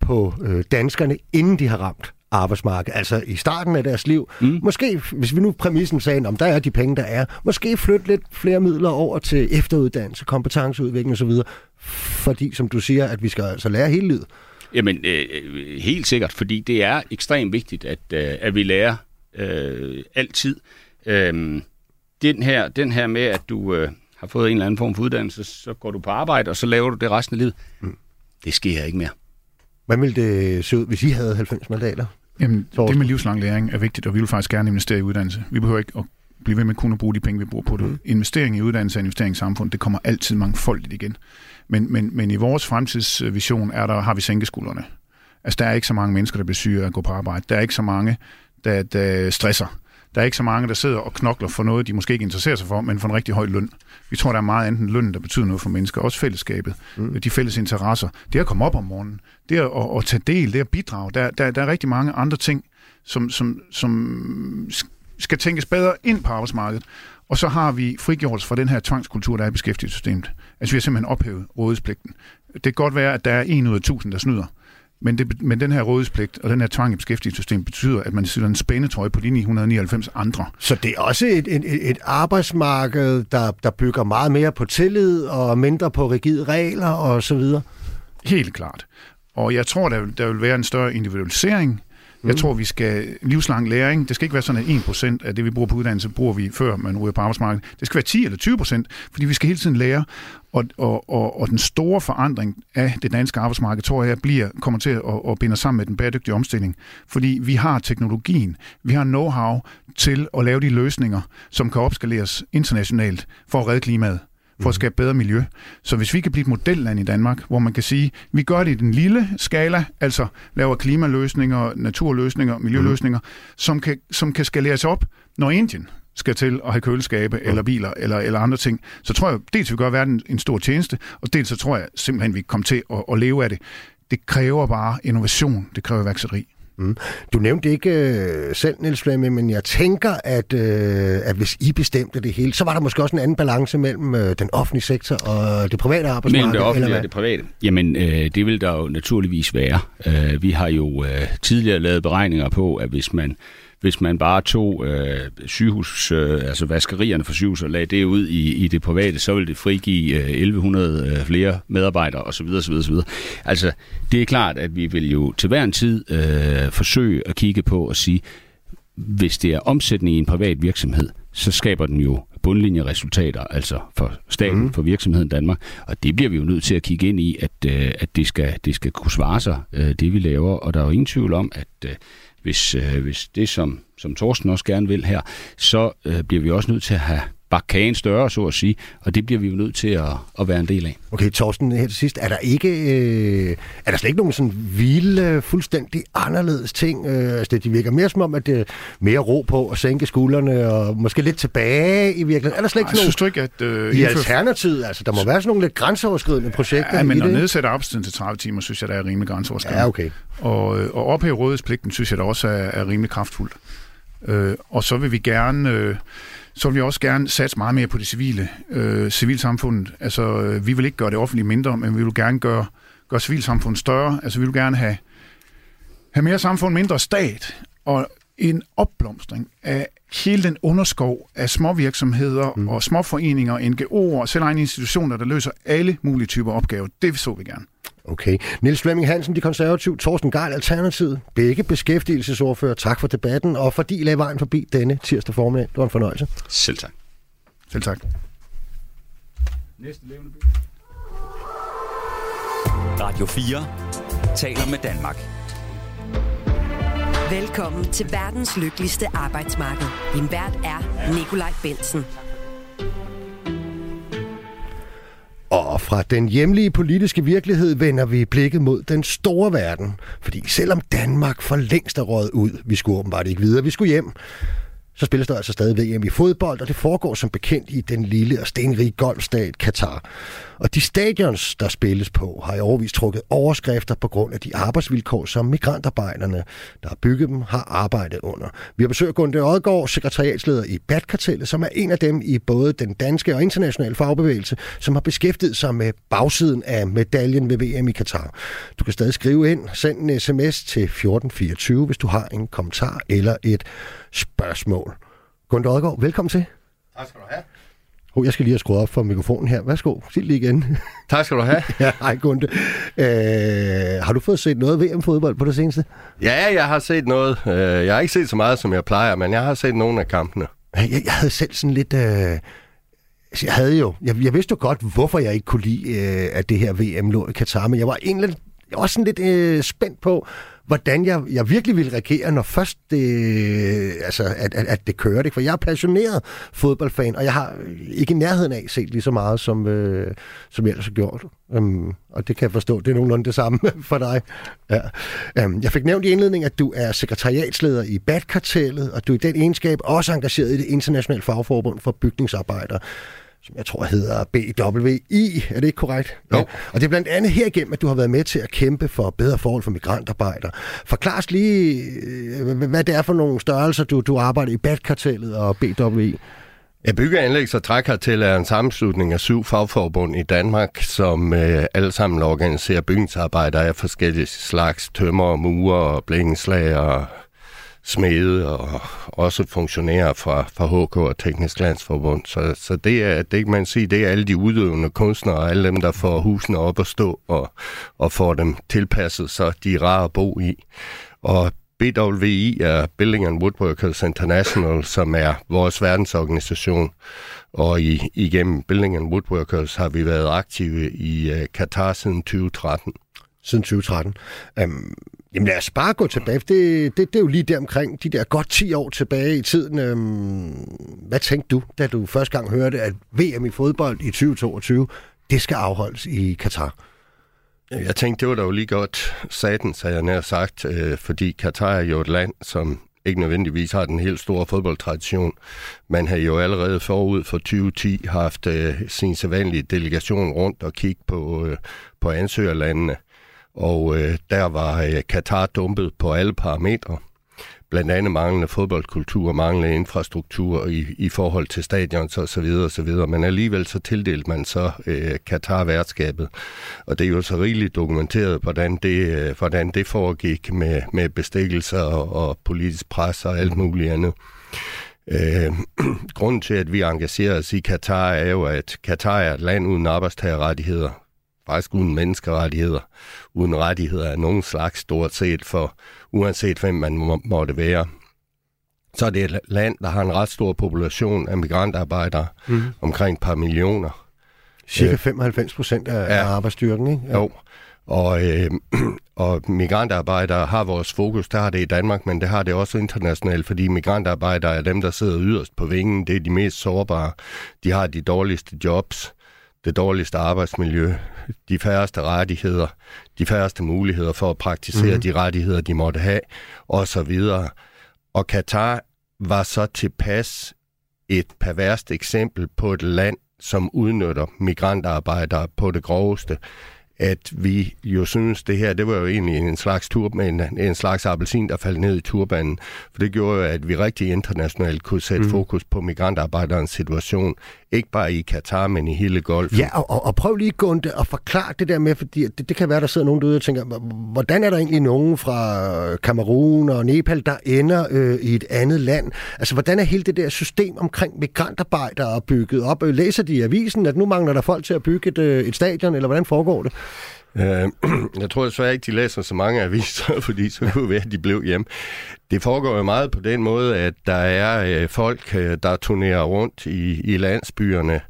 på øh, danskerne, inden de har ramt arbejdsmarked, altså i starten af deres liv. Mm. Måske, hvis vi nu præmissen sagde, om der er de penge, der er, måske flytte lidt flere midler over til efteruddannelse, kompetenceudvikling osv., fordi, som du siger, at vi skal altså lære hele livet. Jamen, øh, helt sikkert, fordi det er ekstremt vigtigt, at, øh, at vi lærer øh, altid. Øh, den, her, den her med, at du øh, har fået en eller anden form for uddannelse, så går du på arbejde, og så laver du det resten af livet. Mm. Det sker ikke mere. Hvad ville det se ud, hvis I havde 90 mandater? Jamen, det med livslang læring er vigtigt, og vi vil faktisk gerne investere i uddannelse. Vi behøver ikke at blive ved med kun at bruge de penge, vi bruger på det. Mm. Investering i uddannelse og investering i samfund, det kommer altid mangfoldigt igen. Men, men, men i vores fremtidsvision er der, har vi sænkeskuldrene. Altså, der er ikke så mange mennesker, der bliver syge af at gå på arbejde. Der er ikke så mange, der, der stresser. Der er ikke så mange, der sidder og knokler for noget, de måske ikke interesserer sig for, men for en rigtig høj løn. Vi tror, der er meget andet løn, der betyder noget for mennesker. Også fællesskabet, mm. de fælles interesser. Det at komme op om morgenen, det at, at, at tage del, det at bidrage. Der, der, der er rigtig mange andre ting, som, som, som skal tænkes bedre ind på arbejdsmarkedet. Og så har vi frigjort fra den her tvangskultur, der er i beskæftigelsessystemet. Altså vi har simpelthen ophævet rådighedspligten. Det kan godt være, at der er en ud af tusind, der snyder. Men, det, men den her rådighedspligt og den her tvang i beskæftigelsessystemet betyder, at man sætter en spændetrøje på de 999 andre. Så det er også et, et, et arbejdsmarked, der, der bygger meget mere på tillid og mindre på rigide regler og så videre? Helt klart. Og jeg tror, der, der vil være en større individualisering Mm. Jeg tror, vi skal livslang læring. Det skal ikke være sådan, at 1% af det, vi bruger på uddannelse, bruger vi før man ryger på arbejdsmarkedet. Det skal være 10 eller 20%, fordi vi skal hele tiden lære. Og, og, og, og den store forandring af det danske arbejdsmarked, tror jeg, bliver, kommer til at, at binde sammen med den bæredygtige omstilling. Fordi vi har teknologien, vi har know-how til at lave de løsninger, som kan opskaleres internationalt for at redde klimaet for at skabe bedre miljø. Så hvis vi kan blive et modelland i Danmark, hvor man kan sige, vi gør det i den lille skala, altså laver klimaløsninger, naturløsninger, miljøløsninger, mm. som, kan, som kan skaleres op, når Indien skal til at have køleskabe mm. eller biler eller, eller andre ting, så tror jeg dels, vi gør verden en stor tjeneste, og dels så tror jeg simpelthen, vi kommer til at, at leve af det. Det kræver bare innovation, det kræver værksætteri. Mm. Du nævnte ikke øh, selv, Niels Flemme, men jeg tænker, at, øh, at hvis I bestemte det hele, så var der måske også en anden balance mellem øh, den offentlige sektor og det private arbejdsmarked. Mellem det offentlige og det private? Jamen, øh, det vil der jo naturligvis være. Øh, vi har jo øh, tidligere lavet beregninger på, at hvis man hvis man bare tog øh, sygehus, øh, altså vaskerierne for sygehus og lagde det ud i, i det private, så ville det frigive øh, 1100 øh, flere medarbejdere osv. osv., osv. Altså, det er klart, at vi vil jo til hver en tid øh, forsøge at kigge på og sige, hvis det er omsætning i en privat virksomhed, så skaber den jo bundlinjeresultater, altså for staten, mm. for virksomheden Danmark. Og det bliver vi jo nødt til at kigge ind i, at, øh, at det, skal, det skal kunne svare sig, øh, det vi laver. Og der er jo ingen tvivl om, at øh, hvis, øh, hvis det, som, som Thorsten også gerne vil her, så øh, bliver vi også nødt til at have bakke kagen større, så at sige, og det bliver vi jo nødt til at, at være en del af. Okay, Torsten, her til sidst, er der ikke, øh, er der slet ikke nogen sådan vilde, fuldstændig anderledes ting? Øh, altså, det virker mere som om, at det er mere ro på at sænke skuldrene, og måske lidt tilbage i virkeligheden. Er der slet ikke Ej, sådan synes du nogle, ikke, at... Øh, i alternativet, altså, der må være sådan nogle lidt grænseoverskridende projekter Ja, men i at det? nedsætte arbejdstiden til 30 timer, synes jeg, der er rimelig grænseoverskridende. Ja, okay. Og, øh, og ophæve rådighedspligten, synes jeg da også er, er rimelig kraftfuldt. Øh, og så vil vi gerne... Øh, så vil vi også gerne satse meget mere på det civile, øh, civilsamfundet. Altså, øh, vi vil ikke gøre det offentlige mindre, men vi vil gerne gøre, gøre civilsamfundet større. Altså, vi vil gerne have, have mere samfund, mindre stat, og en opblomstring af hele den underskov af småvirksomheder mm. og småforeninger, NGO'er og selvejende institutioner, der løser alle mulige typer opgaver. Det så vi gerne. Okay. Niels Flemming Hansen, De Konservative, Torsten Geil, Alternativet, begge beskæftigelsesordfører. Tak for debatten, og fordi I lagde vejen forbi denne tirsdag formiddag. Det var en fornøjelse. Selv tak. Selv tak. Næste levende by. Radio 4 taler med Danmark. Velkommen til verdens lykkeligste arbejdsmarked. Din vært er Nikolaj Bensen. Og fra den hjemlige politiske virkelighed vender vi blikket mod den store verden. Fordi selvom Danmark for længst er røget ud, vi skulle åbenbart ikke videre, vi skulle hjem, så spilles der altså stadig VM i fodbold, og det foregår som bekendt i den lille og stenrige golfstat Katar. Og de stadions, der spilles på, har i overvis trukket overskrifter på grund af de arbejdsvilkår, som migrantarbejderne, der har bygget dem, har arbejdet under. Vi har besøgt Gunde Odgaard, sekretariatsleder i Batkartellet, som er en af dem i både den danske og internationale fagbevægelse, som har beskæftiget sig med bagsiden af medaljen ved VM i Katar. Du kan stadig skrive ind, send en sms til 1424, hvis du har en kommentar eller et spørgsmål. Gunde Odgaard, velkommen til. Tak skal du have. Oh, jeg skal lige have skruet op for mikrofonen her. Værsgo, sig lige igen. Tak skal du have. ja, hej Gunde. Øh, har du fået set noget VM-fodbold på det seneste? Ja, jeg har set noget. Øh, Jeg har ikke set så meget, som jeg plejer, men jeg har set nogle af kampene. Jeg, jeg havde selv sådan lidt... Øh, jeg havde jo... Jeg, jeg vidste jo godt, hvorfor jeg ikke kunne lide, øh, at det her VM lå i Katar, men jeg var egentlig jeg var sådan lidt øh, spændt på, hvordan jeg, jeg virkelig ville reagere, når først det, øh, altså, at, at, at det kører. Det. For jeg er passioneret fodboldfan, og jeg har ikke i nærheden af set lige så meget, som, øh, som jeg ellers har gjort. Um, og det kan jeg forstå, det er nogenlunde det samme for dig. Ja. Um, jeg fik nævnt i indledningen, at du er sekretariatsleder i BAT-kartellet, og du er i den egenskab også engageret i det internationale fagforbund for bygningsarbejdere som jeg tror hedder BWI, er det ikke korrekt? Jo. Ja. Og det er blandt andet herigennem, at du har været med til at kæmpe for bedre forhold for migrantarbejdere. Forklar os lige, øh, hvad det er for nogle størrelser, du, du arbejder i BAT-kartellet og BWI. Ja, Bygge-, Anlægs- og Trækartel er en sammenslutning af syv fagforbund i Danmark, som øh, alle sammen organiserer bygningsarbejdere af forskellige slags tømmer, murer, blikkenslager, smede og også funktionærer fra, fra HK og Teknisk Landsforbund. Så, så det er, det kan man sige, det er alle de udøvende kunstnere, og alle dem, der får husene op at stå og, og får dem tilpasset, så de er rare at bo i. Og BWI er Building and Woodworkers International, som er vores verdensorganisation. Og i, igennem Building and Woodworkers har vi været aktive i uh, Katar siden 2013. Siden 2013. Um, jamen lad os bare gå tilbage. Det, det, det er jo lige der omkring de der godt 10 år tilbage i tiden. Øhm, hvad tænkte du, da du første gang hørte, at VM i fodbold i 2022, det skal afholdes i Katar? Jeg tænkte, det var da jo lige godt satans, havde jeg nær sagt, øh, fordi Katar er jo et land, som ikke nødvendigvis har den helt store fodboldtradition. Man har jo allerede forud for 2010 haft øh, sin sædvanlige delegation rundt og kigge på, øh, på ansøgerlandene. Og øh, der var øh, Katar dumpet på alle parametre. blandt andet manglende fodboldkultur, manglende infrastruktur i, i forhold til stadions og så videre og så videre. Men alligevel så tildelte man så øh, Katar værtskabet. Og det er jo så rigeligt dokumenteret, hvordan det, øh, hvordan det foregik med, med bestikkelser og, og politisk pres og alt muligt andet. Øh, grunden til, at vi engagerer os i Katar, er jo, at Katar er et land uden arbejdstagerrettigheder, faktisk uden menneskerettigheder, uden rettigheder af nogen slags stort set for, uanset hvem man må, måtte være. Så er det et land, der har en ret stor population af migrantarbejdere, mm. omkring et par millioner. Cirka 95 procent af, ja. arbejdsstyrken, ikke? Ja. Jo, og, øh, og migrantarbejdere har vores fokus, der har det i Danmark, men det har det også internationalt, fordi migrantarbejdere er dem, der sidder yderst på vingen. Det er de mest sårbare. De har de dårligste jobs, det dårligste arbejdsmiljø, de færreste rettigheder, de færreste muligheder for at praktisere mm. de rettigheder, de måtte have, og så videre. Og Katar var så tilpas et perverst eksempel på et land, som udnytter migrantarbejdere på det groveste at vi jo synes, det her, det var jo egentlig en slags tur med en, en slags appelsin, der faldt ned i turbanen. For det gjorde jo, at vi rigtig internationalt kunne sætte mm. fokus på migrantarbejderens situation. Ikke bare i Katar, men i hele Golfen. Ja, og, og, og prøv lige, Gunde, at forklare det der med, fordi det, det kan være, der sidder nogen derude og tænker, hvordan er der egentlig nogen fra Kamerun og Nepal, der ender øh, i et andet land? Altså, hvordan er hele det der system omkring migrantarbejdere bygget op? Læser de i avisen, at nu mangler der folk til at bygge et, øh, et stadion, eller hvordan foregår det? Øh, jeg tror desværre ikke, de læser så mange aviser, fordi så kunne det være, at de blev hjem. Det foregår jo meget på den måde, at der er øh, folk, øh, der turnerer rundt i, i landsbyerne,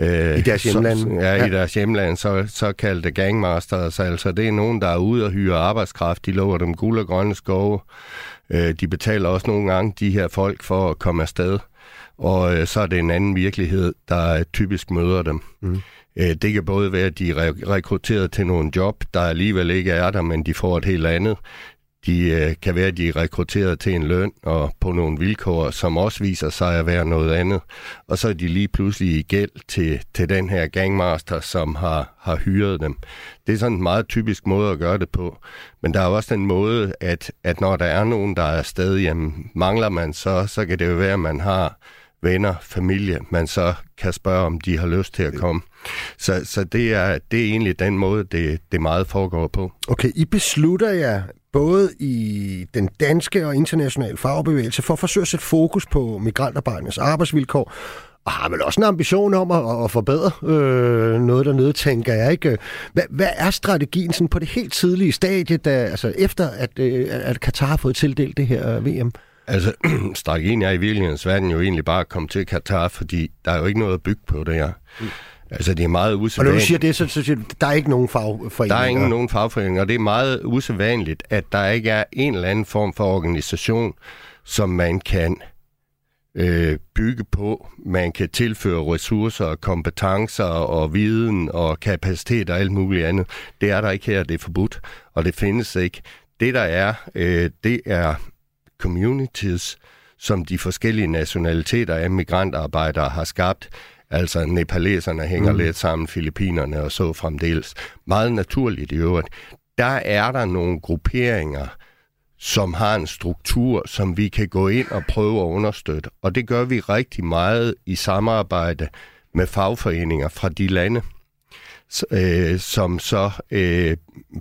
Øh, I deres hjemland? Så, ja, ja, i deres hjemland, så, så kaldte gangmasters. Altså, det er nogen, der er ude og hyre arbejdskraft. De lover dem guld og grønne skove. Øh, de betaler også nogle gange de her folk for at komme afsted. Og øh, så er det en anden virkelighed, der typisk møder dem. Mm. Øh, det kan både være, at de er rekrutteret til nogle job, der alligevel ikke er der, men de får et helt andet. De øh, kan være, at de er rekrutteret til en løn og på nogle vilkår, som også viser sig at være noget andet. Og så er de lige pludselig i gæld til, til den her gangmaster, som har, har hyret dem. Det er sådan en meget typisk måde at gøre det på. Men der er også den måde, at, at når der er nogen, der er afsted, jamen mangler man så, så kan det jo være, at man har venner, familie, man så kan spørge, om de har lyst til at komme. Så, så det, er, det er egentlig den måde, det, det meget foregår på. Okay, I beslutter jer både i den danske og internationale fagbevægelse for at forsøge at sætte fokus på migrantarbejdernes arbejdsvilkår, og har vel også en ambition om at, at forbedre øh, noget dernede, tænker jeg. ikke. Hvad, hvad er strategien sådan på det helt tidlige stadie, da, altså efter at, øh, at Katar har fået tildelt det her VM? Altså, strategien er i virkelighedens verden jo egentlig bare at komme til Katar, fordi der er jo ikke noget at bygge på det her. Mm. Altså, det er meget usædvanligt. Og når du siger det, så, så siger du, der er ikke nogen fagforeninger? Der er ikke nogen fagforeninger, og det er meget usædvanligt, at der ikke er en eller anden form for organisation, som man kan øh, bygge på. Man kan tilføre ressourcer, kompetencer og viden og kapacitet og alt muligt andet. Det er der ikke her, det er forbudt, og det findes ikke. Det der er, øh, det er communities, som de forskellige nationaliteter af migrantarbejdere har skabt. Altså nepaleserne hænger mm. lidt sammen, filippinerne og så fremdeles. Meget naturligt i øvrigt. Der er der nogle grupperinger, som har en struktur, som vi kan gå ind og prøve at understøtte. Og det gør vi rigtig meget i samarbejde med fagforeninger fra de lande, øh, som så øh,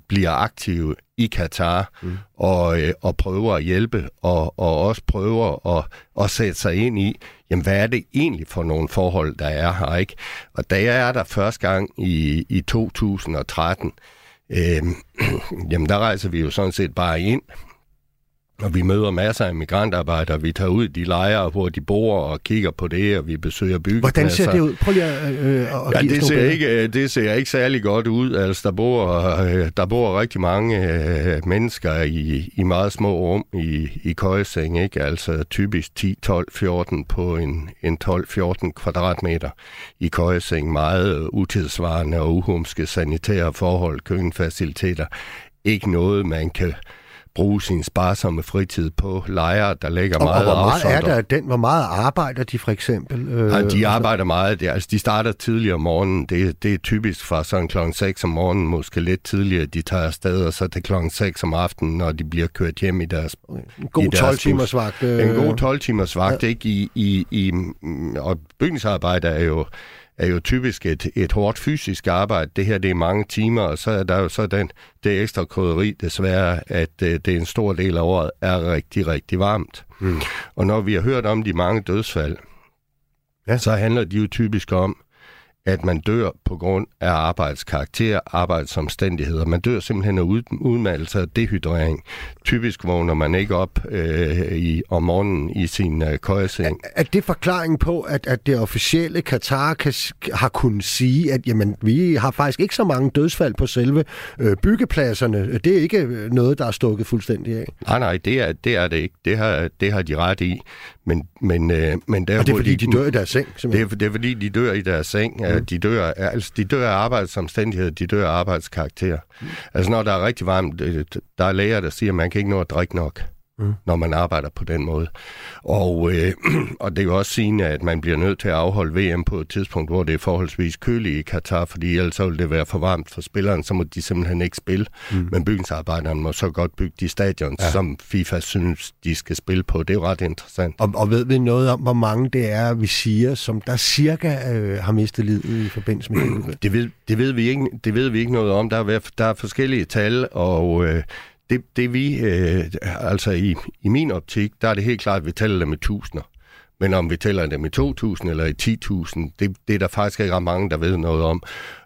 bliver aktive i Katar mm. og, øh, og prøver at hjælpe og, og også prøver at, at sætte sig ind i, jamen hvad er det egentlig for nogle forhold, der er her, ikke? Og da jeg er der første gang i, i 2013, øh, jamen der rejser vi jo sådan set bare ind og vi møder masser af migrantarbejdere. Vi tager ud de lejre, hvor de bor og kigger på det, og vi besøger byggepladser. Hvordan ser det ud? Prøv lige at, øh, at ja, det, ser ikke, det ser ikke særlig godt ud. Altså, der, bor, øh, der bor rigtig mange øh, mennesker i, i meget små rum i, i køjeseng. Ikke? Altså typisk 10, 12, 14 på en, en 12-14 kvadratmeter i køjeseng. Meget utidsvarende og uhumske sanitære forhold, køkkenfaciliteter. Ikke noget, man kan bruge sin sparsomme fritid på lejre, der ligger Og, og meget hvor meget er afsondret. der den? Hvor meget arbejder de for eksempel? Øh, Nej, de arbejder meget. Er- altså, de starter tidligere om morgenen. Det, det er typisk fra sådan klokken 6 om morgenen, måske lidt tidligere. De tager afsted, og så til klokken 6 om aftenen, når de bliver kørt hjem i deres en god deres 12 timers bus. vagt. En god 12-timers vagt, ja. ikke? I, i, i, og bygningsarbejde er jo, er jo typisk et, et hårdt fysisk arbejde. Det her, det er mange timer, og så er der jo så den, det ekstra krydderi desværre, at uh, det er en stor del af året er rigtig, rigtig varmt. Mm. Og når vi har hørt om de mange dødsfald, ja. så handler de jo typisk om, at man dør på grund af arbejdskarakter, arbejdsomstændigheder. Man dør simpelthen af ud, udmattelse og dehydrering. Typisk vågner man ikke op øh, i, om morgenen i sin øh, køjeseng. Er det forklaringen på, at, at det officielle Katar kan, har kunnet sige, at jamen, vi har faktisk ikke så mange dødsfald på selve øh, byggepladserne? Det er ikke øh, noget, der er stukket fuldstændig af. Nej, nej, det er det, er det ikke. Det har, det har de ret i. Men, men, øh, men der, Og det er fordi, de dør i deres seng, Det er, det er fordi, de dør i deres seng. Mm. De, dør, altså, de dør af arbejdsomstændigheder, de dør af arbejdskarakter. Mm. Altså når der er rigtig varmt, øh, der er læger, der siger, at man kan ikke nå at drikke nok, mm. når man arbejder på den måde. Og, øh, og det er jo også sigende, at man bliver nødt til at afholde VM på et tidspunkt, hvor det er forholdsvis køligt i Katar, fordi ellers vil det være for varmt for spilleren, så må de simpelthen ikke spille. Mm. Men bygningsarbejderne må så godt bygge de stadions, ja. som FIFA synes, de skal spille på. Det er jo ret interessant. Og, og ved vi noget om, hvor mange det er, vi siger, som der cirka øh, har mistet livet i forbindelse med det? Det ved, det, ved vi ikke, det ved vi ikke noget om. Der er, der er forskellige tal, og øh, det, det vi, øh, altså i, i min optik, der er det helt klart, at vi tæller dem i tusinder. Men om vi tæller dem i 2.000 eller i 10.000, det, det er der faktisk ikke ret mange, der ved noget om.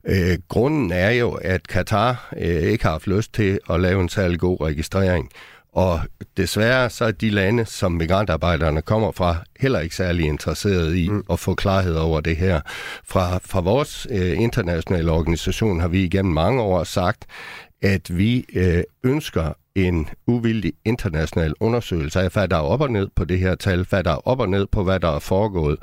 Øh, grunden er jo, at Katar øh, ikke har haft lyst til at lave en særlig god registrering. Og desværre så er de lande, som migrantarbejderne kommer fra, heller ikke særlig interesserede i mm. at få klarhed over det her. Fra, fra vores øh, internationale organisation har vi igennem mange år sagt, at vi øh, ønsker en uvildig international undersøgelse af, hvad der er op og ned på det her tal, hvad der er op og ned på, hvad der er foregået,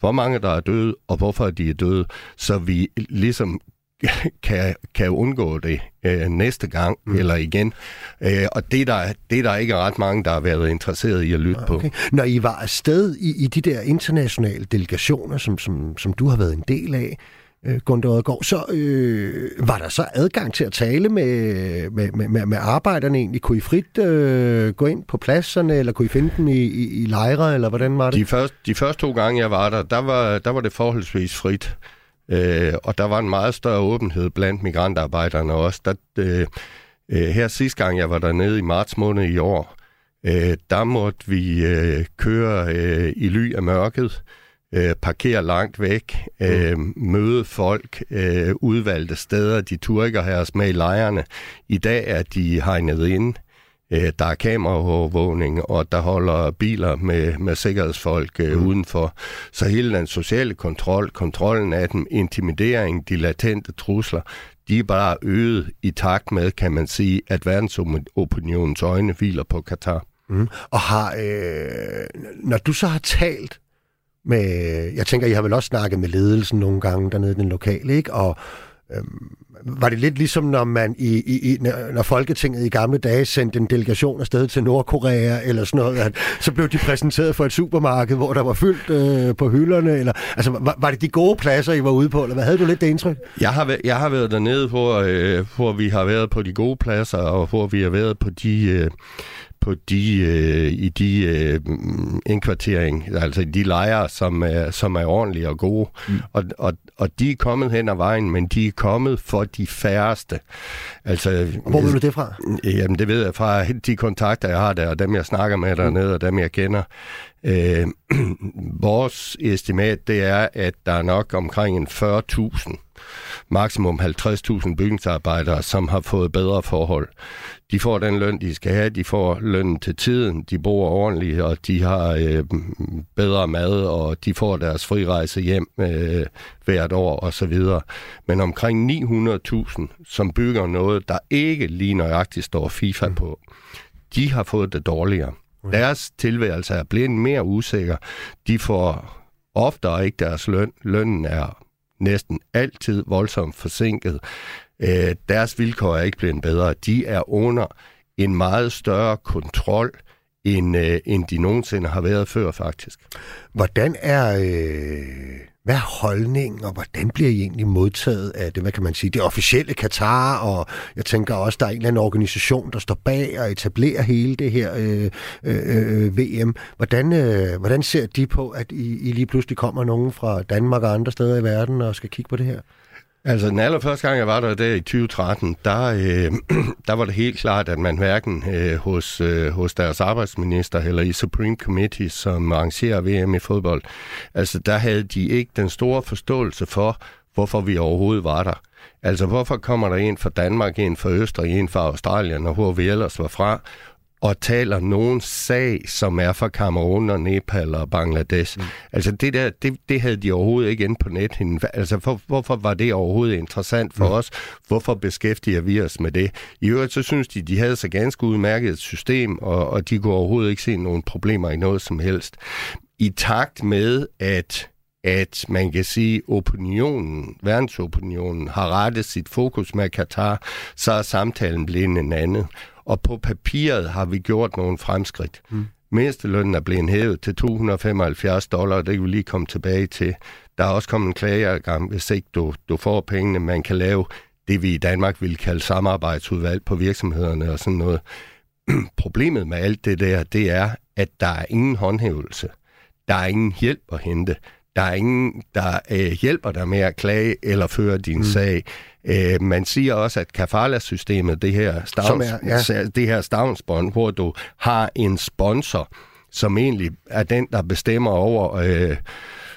hvor mange der er døde, og hvorfor de er døde, så vi ligesom kan, kan undgå det øh, næste gang mm. eller igen. Øh, og det er, der, det er der ikke ret mange, der har været interesseret i at lytte okay. på. Når I var afsted i, i de der internationale delegationer, som, som, som du har været en del af, øh, Gunther Odegaard, så øh, var der så adgang til at tale med, med, med, med arbejderne egentlig? Kunne I frit øh, gå ind på pladserne, eller kunne I finde dem i, i, i lejre, eller hvordan var det? De første, de første to gange, jeg var der, der var, der var det forholdsvis frit. Øh, og der var en meget større åbenhed blandt migrantarbejderne også. Der, øh, øh her sidste gang, jeg var dernede i marts måned i år, øh, der måtte vi øh, køre øh, i ly af mørket, øh, parkere langt væk, øh, møde folk, øh, udvalgte steder. De have os med i lejrene. I dag er de hegnet inde. Øh, der er kameraovervågning, og der holder biler med, med sikkerhedsfolk øh, mm. udenfor. Så hele den sociale kontrol, kontrollen af dem, intimidering, de latente trusler, de er bare øget i takt med, kan man sige, at verdensopinionens øjne hviler på Katar. Mm. Og har, øh, når du så har talt med, jeg tænker, I har vel også snakket med ledelsen nogle gange dernede i den lokale, ikke? Og øhm, var det lidt ligesom, når man i, i, i, når Folketinget i gamle dage sendte en delegation afsted til Nordkorea eller sådan noget, at, så blev de præsenteret for et supermarked, hvor der var fyldt øh, på hylderne, eller altså var, var det de gode pladser, I var ude på, eller hvad havde du lidt det indtryk? Jeg har, jeg har været dernede, hvor, øh, hvor vi har været på de gode pladser, og hvor vi har været på de... Øh, på de, øh, i de øh, indkvartering, altså i de lejre, som er, som er ordentlige og gode. Mm. Og, og, og de er kommet hen ad vejen, men de er kommet for de færreste. Altså, Hvor ved du det fra? Jamen, det ved jeg fra de kontakter, jeg har der, og dem, jeg snakker med dernede, og dem, jeg kender. Øh, vores estimat, det er, at der er nok omkring en 40.000 maksimum 50.000 bygningsarbejdere, som har fået bedre forhold. De får den løn, de skal have, de får løn til tiden, de bor ordentligt, og de har øh, bedre mad, og de får deres frirejse hjem øh, hvert år osv. Men omkring 900.000, som bygger noget, der ikke lige nøjagtigt står FIFA på, de har fået det dårligere. Deres tilværelse er blevet mere usikker. De får oftere ikke deres løn. Lønnen er næsten altid voldsomt forsinket. Øh, deres vilkår er ikke blevet bedre. De er under en meget større kontrol, end, øh, end de nogensinde har været før, faktisk. Hvordan er, øh, hvad er holdningen, og hvordan bliver I egentlig modtaget af det, hvad kan man sige, det officielle Katar, og jeg tænker også, der er en eller anden organisation, der står bag og etablerer hele det her øh, øh, øh VM. Hvordan, øh, hvordan ser de på, at I, I lige pludselig kommer nogen fra Danmark og andre steder i verden og skal kigge på det her? Altså, den allerførste gang, jeg var der der i 2013, der, øh, der var det helt klart, at man hverken øh, hos, øh, hos deres arbejdsminister eller i Supreme Committee, som arrangerer VM i fodbold, altså, der havde de ikke den store forståelse for, hvorfor vi overhovedet var der. Altså, hvorfor kommer der en fra Danmark, en fra Østrig, en fra Australien, og hvor vi ellers var fra, og taler nogen sag, som er fra Cameroon og Nepal og Bangladesh. Mm. Altså det der, det, det havde de overhovedet ikke inde på nettet. Altså for, hvorfor var det overhovedet interessant for mm. os? Hvorfor beskæftiger vi os med det? I øvrigt så synes de, de havde så ganske udmærket et system, og, og de kunne overhovedet ikke se nogen problemer i noget som helst. I takt med, at at man kan sige, opinionen, verdensopinionen, har rettet sit fokus med Katar, så er samtalen blevet en anden. Og på papiret har vi gjort nogle fremskridt. Mm. Mindstelønnen er blevet hævet til 275 dollar, det kan vi lige komme tilbage til. Der er også kommet en klageadgang, hvis ikke du, du får pengene. Man kan lave det, vi i Danmark vil kalde samarbejdsudvalg på virksomhederne og sådan noget. Problemet med alt det der, det er, at der er ingen håndhævelse. Der er ingen hjælp at hente. Der er ingen, der øh, hjælper dig med at klage eller føre din mm. sag. Øh, man siger også, at kafala-systemet, det her, stavns, er, ja. det her stavnsbånd, hvor du har en sponsor, som egentlig er den, der bestemmer over... Øh,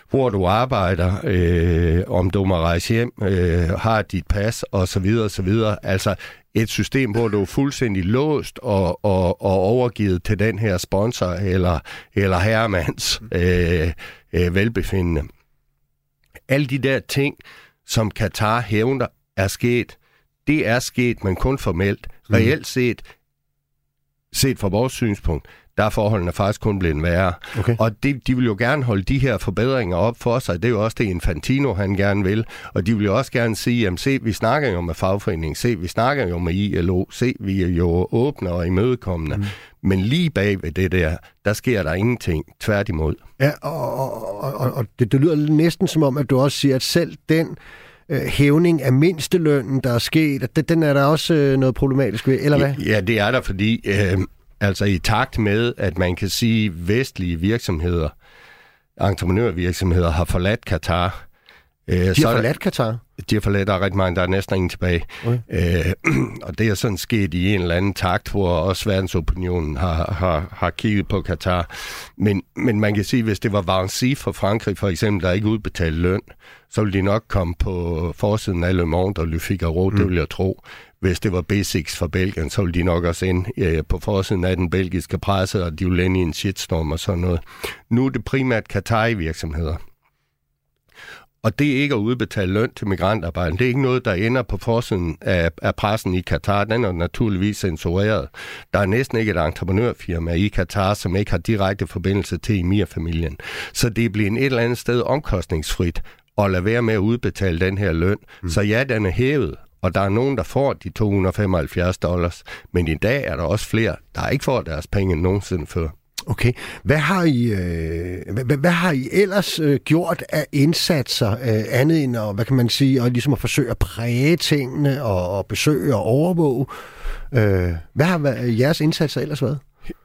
hvor du arbejder, øh, om du må rejse hjem, øh, har dit pas og så videre og så videre. Altså et system, hvor du er fuldstændig låst og, og, og overgivet til den her sponsor eller, eller herremands øh, øh, velbefindende. Alle de der ting, som Katar hævner, er sket. Det er sket, men kun formelt. Mm. Reelt set, set fra vores synspunkt, der er forholdene faktisk kun blevet værre. Okay. Og de, de vil jo gerne holde de her forbedringer op for sig. Det er jo også det, Infantino han gerne vil. Og de vil jo også gerne sige, jamen se, vi snakker jo med fagforeningen, se, vi snakker jo med ILO, se, vi er jo åbne og imødekommende. Mm. Men lige bag ved det der, der sker der ingenting. Tværtimod. Ja, og, og, og, og det, det lyder næsten som om, at du også siger, at selv den øh, hævning af mindstelønnen, der er sket, det, den er der også øh, noget problematisk ved, eller hvad? Ja, ja det er der, fordi øh, altså i takt med, at man kan sige, vestlige virksomheder, entreprenørvirksomheder har forladt Katar. Øh, de har så forladt Katar? De har forladt, der er rigtig mange, der er næsten ingen tilbage. Okay. Øh, og det er sådan sket i en eller anden takt, hvor også verdensopinionen har, har, har kigget på Katar. Men, men man kan sige, hvis det var Vinci for Frankrig for eksempel, der ikke udbetalte løn, så ville de nok komme på forsiden af Le Monde og Le Figaro, mm. det vil jeg tro. Hvis det var Basics for Belgien, så ville de nok også ind øh, på forsiden af den belgiske presse, og de ville ind i en shitstorm og sådan noget. Nu er det primært Qatari-virksomheder. Og det er ikke at udbetale løn til migrantarbejdere. Det er ikke noget, der ender på forsiden af, af pressen i Katar. Den er naturligvis censureret. Der er næsten ikke et entreprenørfirma i Katar, som ikke har direkte forbindelse til Emir-familien. Så det bliver en et eller andet sted omkostningsfrit at lade være med at udbetale den her løn. Mm. Så ja, den er hævet, og der er nogen, der får de 275 dollars, men i dag er der også flere, der ikke får deres penge end nogensinde før. Okay. Hvad har I, øh, hvad, hvad har I ellers øh, gjort af indsatser, øh, andet end at, hvad kan man sige, og ligesom at forsøge at præge tingene og, og besøge og overvåge? Øh, hvad har hvad, jeres indsatser ellers været?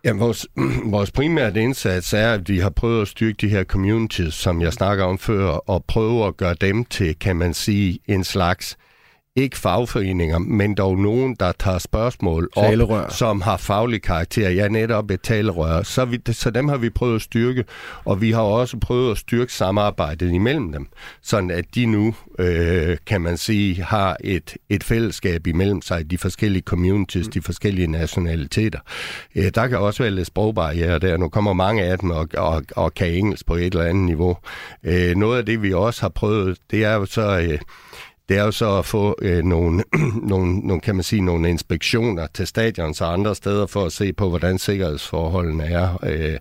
Ja, vores, vores primære indsats er, at vi har prøvet at styrke de her communities, som jeg snakker om før, og prøve at gøre dem til, kan man sige, en slags ikke fagforeninger, men dog nogen, der tager spørgsmål op, talerør. som har faglig karakter. Ja, netop et talerør. Så, vi, så dem har vi prøvet at styrke, og vi har også prøvet at styrke samarbejdet imellem dem, sådan at de nu, øh, kan man sige, har et, et fællesskab imellem sig, de forskellige communities, mm. de forskellige nationaliteter. Øh, der kan også være lidt sprogbarriere der. Nu kommer mange af dem og, og, og kan engelsk på et eller andet niveau. Øh, noget af det, vi også har prøvet, det er jo så... Øh, det er jo så at få øh, nogle, nogle, nogle, kan man sige, nogle inspektioner til stadions og andre steder for at se på, hvordan sikkerhedsforholdene er. Øh,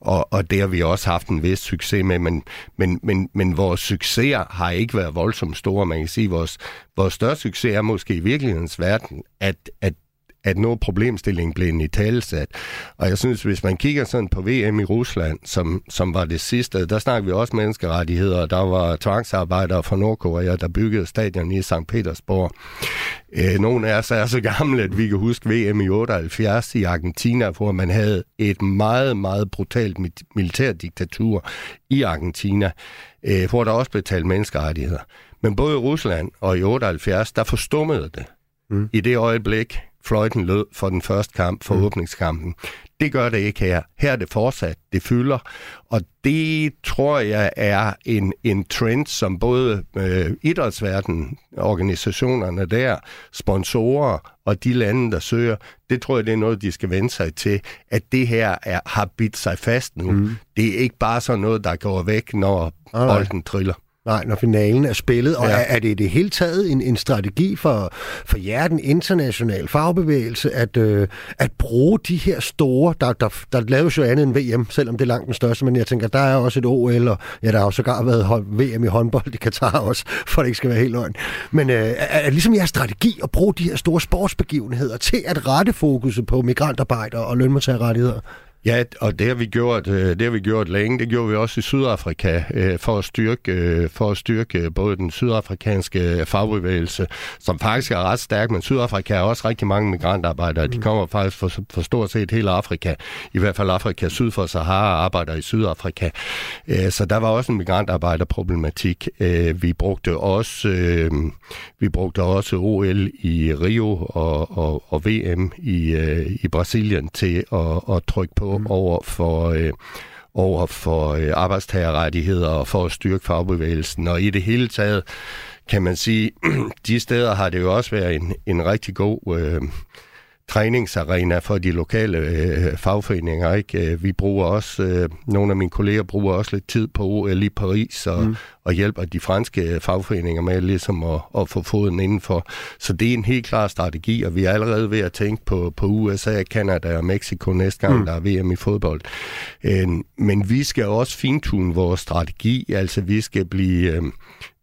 og, og det har vi også haft en vis succes med, men, men, men, men vores succeser har ikke været voldsomt store. Man kan sige, vores, vores største succes er måske i virkelighedens verden, at, at at noget problemstilling blev i talesat. Og jeg synes, hvis man kigger sådan på VM i Rusland, som, som var det sidste, der snakker vi også menneskerettigheder, der var tvangsarbejdere fra Nordkorea, der byggede stadion i St. Petersborg. Øh, nogle af os er så gamle, at vi kan huske VM i 78 i Argentina, hvor man havde et meget, meget brutalt militærdiktatur i Argentina, øh, hvor der også blev talt menneskerettigheder. Men både i Rusland og i 78, der forstummede det. Mm. I det øjeblik, fløjten lød for den første kamp, for mm. åbningskampen. Det gør det ikke her. Her er det fortsat. Det fylder. Og det tror jeg er en, en trend, som både øh, idrætsverdenen, organisationerne der, sponsorer og de lande, der søger, det tror jeg, det er noget, de skal vende sig til, at det her er, har bidt sig fast nu. Mm. Det er ikke bare sådan noget, der går væk, når bolden triller. Nej, når finalen er spillet. Og ja. er, er det i det hele taget en, en strategi for, for jer, den internationale fagbevægelse, at, øh, at bruge de her store, der, der, der laves jo andet end VM, selvom det er langt den største, men jeg tænker, der er også et OL, og ja, der har jo sågar været VM i håndbold i Katar også, for det ikke skal være helt løgn. Men øh, er, er ligesom jeres strategi at bruge de her store sportsbegivenheder til at rette fokuset på migrantarbejder og lønmodtagerrettigheder? Ja, og det har vi gjort, øh, det har vi gjort længe. Det gjorde vi også i Sydafrika øh, for at styrke, øh, for at styrke både den sydafrikanske fagbevægelse, som faktisk er ret stærk, men Sydafrika er også rigtig mange migrantarbejdere. De mm. kommer faktisk for, for stort set hele Afrika, i hvert fald Afrika syd for Sahara, arbejder i Sydafrika. Så der var også en migrantarbejderproblematik. Vi brugte også, vi brugte også OL i Rio og, og, og VM i, i Brasilien til at, at trykke på mm. over for... Øh, over for øh, arbejdstagerrettigheder og for at styrke fagbevægelsen. Og i det hele taget kan man sige, de steder har det jo også været en, en rigtig god øh, træningsarena for de lokale øh, fagforeninger. Ikke? Øh, vi bruger også, øh, nogle af mine kolleger bruger også lidt tid på OL i Paris og, mm. og hjælper de franske fagforeninger med ligesom at, at få foden indenfor. Så det er en helt klar strategi, og vi er allerede ved at tænke på, på USA, Kanada og Mexico næste gang, mm. der er VM i fodbold. Øh, men vi skal også fintune vores strategi, altså vi skal blive... Øh,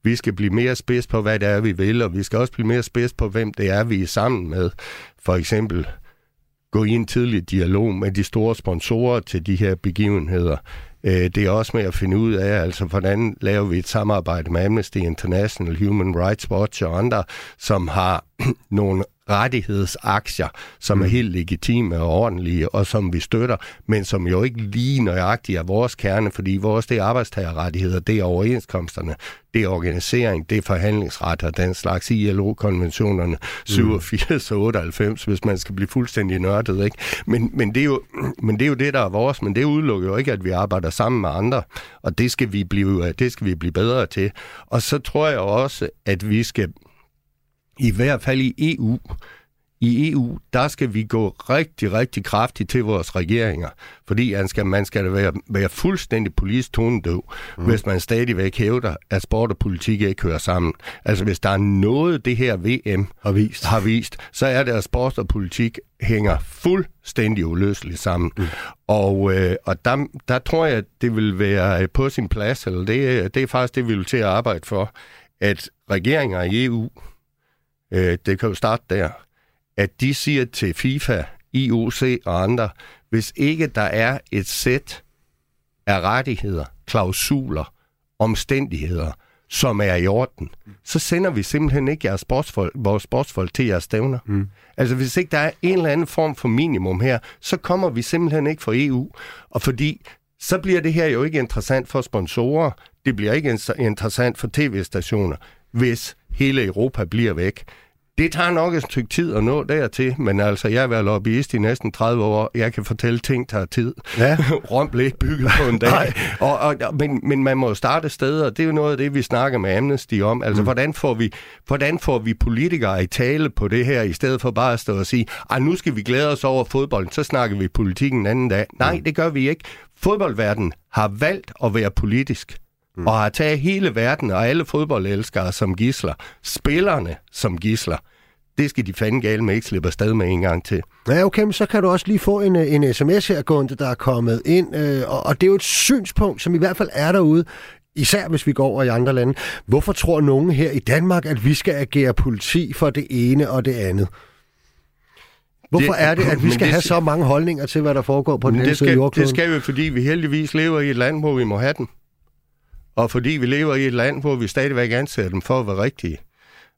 vi skal blive mere spids på, hvad det er, vi vil, og vi skal også blive mere spids på, hvem det er, vi er sammen med. For eksempel gå i en tidlig dialog med de store sponsorer til de her begivenheder. Øh, det er også med at finde ud af, altså hvordan laver vi et samarbejde med Amnesty International, Human Rights Watch og andre, som har nogle rettighedsaktier, som mm. er helt legitime og ordentlige, og som vi støtter, men som jo ikke lige nøjagtigt er vores kerne, fordi vores det er arbejdstagerrettigheder, det er overenskomsterne, det er organisering, det er forhandlingsret og den slags ILO-konventionerne 87 mm. og 98, hvis man skal blive fuldstændig nørdet. Ikke? Men, men, det er jo, men det er jo det, der er vores, men det udelukker jo ikke, at vi arbejder sammen med andre, og det skal vi blive, det skal vi blive bedre til. Og så tror jeg også, at vi skal i hvert fald i EU, i EU, der skal vi gå rigtig, rigtig kraftigt til vores regeringer, fordi man skal, man skal være, være fuldstændig politisk tonedøv, mm. hvis man stadigvæk hævder, at sport og politik ikke hører sammen. Altså hvis der er noget, det her VM har vist, har vist så er det, at sport og politik hænger fuldstændig uløseligt sammen. Mm. Og, øh, og der, der tror jeg, at det vil være på sin plads, eller det, det er faktisk det, vi vil til at arbejde for, at regeringer i EU, øh, det kan jo starte der, at de siger til FIFA, IOC og andre, hvis ikke der er et sæt af rettigheder, klausuler, omstændigheder, som er i orden, så sender vi simpelthen ikke jeres sportsfolk, vores sportsfolk til jeres stævner. Mm. Altså hvis ikke der er en eller anden form for minimum her, så kommer vi simpelthen ikke fra EU. Og fordi så bliver det her jo ikke interessant for sponsorer, det bliver ikke interessant for tv-stationer, hvis hele Europa bliver væk. Det tager nok et stykke tid at nå dertil, men altså, jeg har været lobbyist i næsten 30 år. Jeg kan fortælle, ting tager tid. Ja. Rom blev ikke bygget på en dag. og, og, men, men man må starte steder, og det er jo noget af det, vi snakker med Amnesty om. Altså, mm. hvordan, får vi, hvordan får vi politikere i tale på det her, i stedet for bare at stå og sige, at nu skal vi glæde os over fodbolden, så snakker vi politik en anden dag. Nej, mm. det gør vi ikke. Fodboldverdenen har valgt at være politisk mm. og har taget hele verden og alle fodboldelskere som gisler, spillerne som gisler. Det skal de fanden gale med ikke slippe afsted med en gang til. Ja, okay, men så kan du også lige få en, en sms her, Gunde, der er kommet ind. Øh, og, og det er jo et synspunkt, som i hvert fald er derude, især hvis vi går over i andre lande. Hvorfor tror nogen her i Danmark, at vi skal agere politi for det ene og det andet? Hvorfor Det- er det, at vi skal det- have så mange holdninger til, hvad der foregår på den anden det side af skal, jordkloden? det skal vi, fordi vi heldigvis lever i et land, hvor vi må have dem. Og fordi vi lever i et land, hvor vi stadigvæk anser dem for at være rigtige.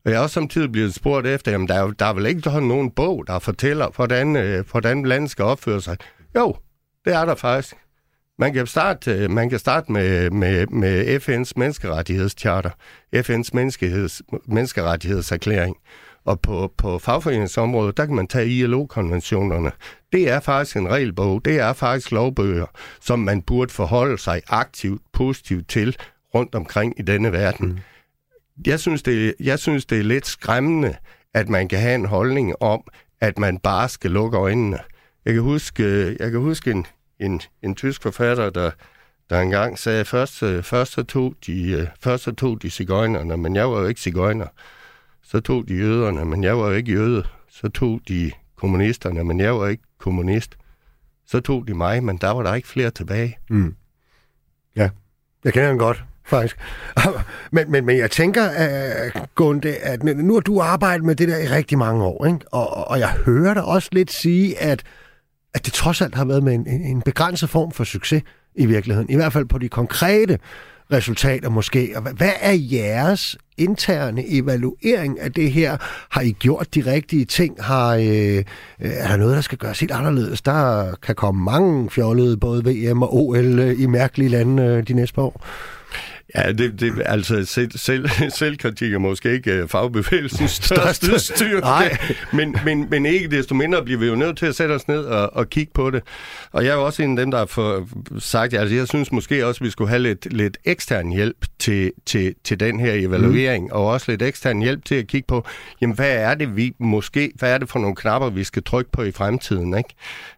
Og jeg er også samtidig blevet spurgt efter, jamen der er, der er vel ikke sådan nogen bog, der fortæller, hvordan, øh, hvordan landet skal opføre sig. Jo, det er der faktisk. Man kan starte, øh, man kan starte med, med, med FN's menneskerettighedscharter, FN's menneskeheds, menneskerettighedserklæring. Og på, på fagforeningsområdet, der kan man tage ILO-konventionerne. Det er faktisk en regelbog, det er faktisk lovbøger, som man burde forholde sig aktivt, positivt til rundt omkring i denne verden. Mm. Jeg, synes, det, jeg synes, det er lidt skræmmende, at man kan have en holdning om, at man bare skal lukke øjnene. Jeg kan huske, jeg kan huske en, en, en tysk forfatter, der, der engang sagde, først, øh, først, så tog de, øh, først så tog de cigøjnerne, men jeg var jo ikke cigøjner. Så tog de jøderne, men jeg var ikke jøde. Så tog de kommunisterne, men jeg var ikke kommunist. Så tog de mig, men der var der ikke flere tilbage. Mm. Jeg kender den godt, faktisk. men, men, men jeg tænker, uh, Gunde, at nu har du arbejdet med det der i rigtig mange år, ikke? Og, og jeg hører dig også lidt sige, at, at det trods alt har været med en, en begrænset form for succes i virkeligheden. I hvert fald på de konkrete resultater måske. Og hvad er jeres interne evaluering af det her? Har I gjort de rigtige ting? Har, øh, er der noget, der skal gøres helt anderledes? Der kan komme mange fjollede, både VM og OL øh, i mærkelige lande øh, de næste par år. Ja, det, det altså selv, selv, selvkritik er måske ikke uh, fagbevægelsens Største. styrke, Nej. men, men, men ikke desto mindre bliver vi jo nødt til at sætte os ned og, og kigge på det. Og jeg er jo også en af dem, der har for, sagt, altså jeg synes måske også, at vi skulle have lidt, lidt ekstern hjælp til, til, til den her evaluering, mm. og også lidt ekstern hjælp til at kigge på, jamen hvad er det vi måske, hvad er det for nogle knapper, vi skal trykke på i fremtiden, ikke?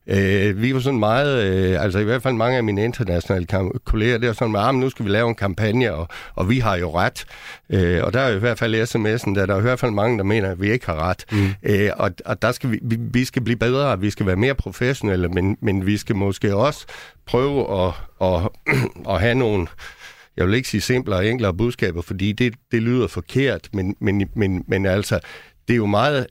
Øh, vi var sådan meget, øh, altså i hvert fald mange af mine internationale kolleger, det er sådan, at nu skal vi lave en kampagne, og, og vi har jo ret. Øh, og der er jo i hvert fald sms'en, der, der er i hvert fald mange, der mener, at vi ikke har ret. Mm. Øh, og, og der skal vi, vi, vi skal blive bedre, vi skal være mere professionelle, men, men vi skal måske også prøve at, at, at have nogle, jeg vil ikke sige simplere og enklere budskaber, fordi det, det lyder forkert, men, men, men, men altså, det er jo meget,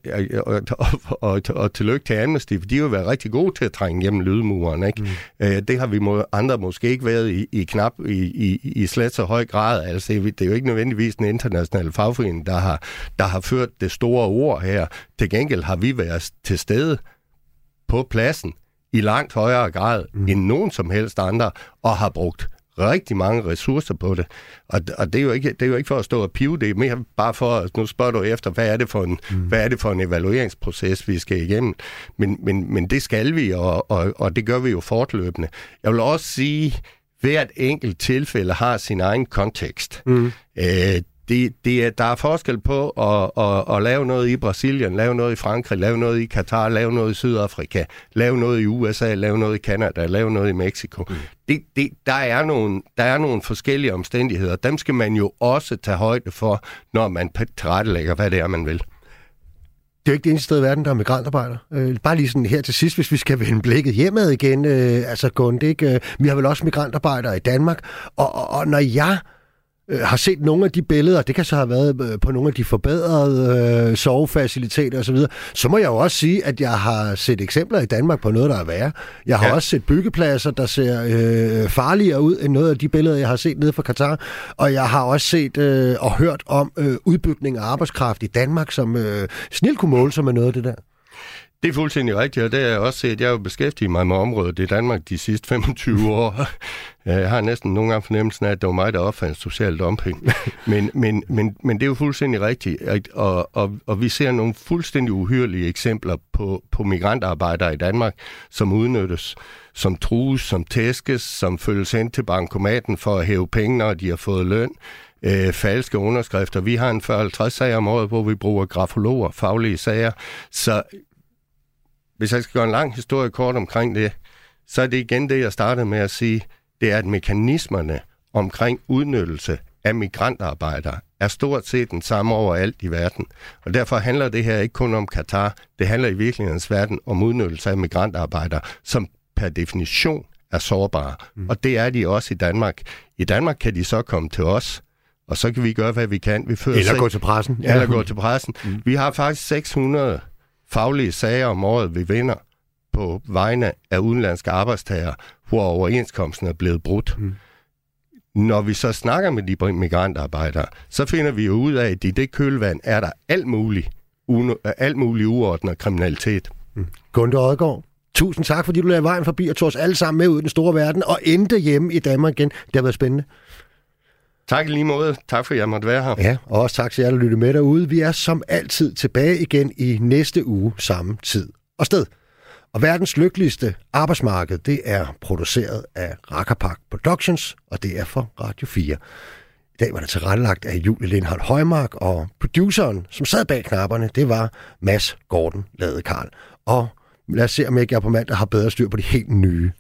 og, og, og, og tillykke til Amnesty, for de har jo været rigtig gode til at trænge gennem lydmuren, ikke? Mm. Øh, det har vi må, andre måske ikke været i, i knap i, i, i slet så høj grad. Altså, det er jo ikke nødvendigvis den internationale fagforening, der har, der har ført det store ord her. Til gengæld har vi været til stede på pladsen i langt højere grad mm. end nogen som helst andre, og har brugt rigtig mange ressourcer på det. Og, og det, er jo ikke, det er jo ikke for at stå og pive, det er mere bare for, at nu spørger du efter, hvad er det for en, mm. hvad er det for en evalueringsproces, vi skal igennem. Men, men, men det skal vi, og, og, og det gør vi jo fortløbende. Jeg vil også sige, hvert enkelt tilfælde har sin egen kontekst. Mm. Øh, det, det er, der er forskel på at, at, at lave noget i Brasilien, lave noget i Frankrig, lave noget i Katar, lave noget i Sydafrika, lave noget i USA, lave noget i Kanada, lave noget i Mexico. Mm. Det, det, der, er nogle, der er nogle forskellige omstændigheder. Dem skal man jo også tage højde for, når man tilrettelægger, hvad det er, man vil. Det er jo ikke det eneste sted i verden, der er migrantarbejder. Øh, bare lige sådan her til sidst, hvis vi skal vende blikket hjemad igen. Øh, altså Gunde, ikke? Øh, vi har vel også migrantarbejdere i Danmark. Og, og, og når jeg øh, har set nogle af de billeder, det kan så have været øh, på nogle af de forbedrede øh, sovefaciliteter osv., så, så må jeg jo også sige, at jeg har set eksempler i Danmark på noget, der er værre. Jeg har ja. Også set byggepladser, der ser øh, farligere ud end noget af de billeder, jeg har set nede fra Katar. Og jeg har også set øh, og hørt om øh, udbygning af arbejdskraft i Danmark, som øh, snilt kunne måle sig med noget af det der. Det er fuldstændig rigtigt, og det jeg også set. Jeg har jo beskæftiget mig med området i Danmark de sidste 25 år. Jeg har næsten nogle gange fornemmelsen af, at det var mig, der opfandt social dumping. Men, men, men, men det er jo fuldstændig rigtigt, og, og, og vi ser nogle fuldstændig uhyrlige eksempler på, på migrantarbejdere i Danmark, som udnyttes, som trues, som tæskes, som følges hen til bankomaten for at hæve penge, når de har fået løn øh, falske underskrifter. Vi har en 40-50 sager om året, hvor vi bruger grafologer, faglige sager. Så hvis jeg skal gøre en lang historie kort omkring det, så er det igen det, jeg startede med at sige, det er, at mekanismerne omkring udnyttelse af migrantarbejdere er stort set den samme overalt i verden. Og derfor handler det her ikke kun om Katar, det handler i virkelighedens verden om udnyttelse af migrantarbejdere, som per definition er sårbare. Mm. Og det er de også i Danmark. I Danmark kan de så komme til os, og så kan vi gøre, hvad vi kan. Vi fører Eller gå til pressen. Ja. Eller gå til pressen. Mm. Vi har faktisk 600 faglige sager om året, vi vinder på vegne af udenlandske arbejdstager, hvor overenskomsten er blevet brudt. Mm. Når vi så snakker med de migrantarbejdere, så finder vi jo ud af, at i det kølvand er der alt muligt, alt muligt uordnet kriminalitet. Mm. Gunde Odgaard, tusind tak, fordi du lavede vejen forbi og tog os alle sammen med ud i den store verden og endte hjemme i Danmark igen. Det har været spændende. Tak lige måde. Tak for, at jeg måtte være her. Ja, og også tak til jer, der lytter med derude. Vi er som altid tilbage igen i næste uge samme tid og sted. Og verdens lykkeligste arbejdsmarked, det er produceret af Rackerpark Productions, og det er for Radio 4. I dag var det tilrettelagt af Julie Lindhardt Højmark, og produceren, som sad bag knapperne, det var Mads Gordon Ladekarl. Og lad os se, om jeg ikke jeg på mandag har bedre styr på de helt nye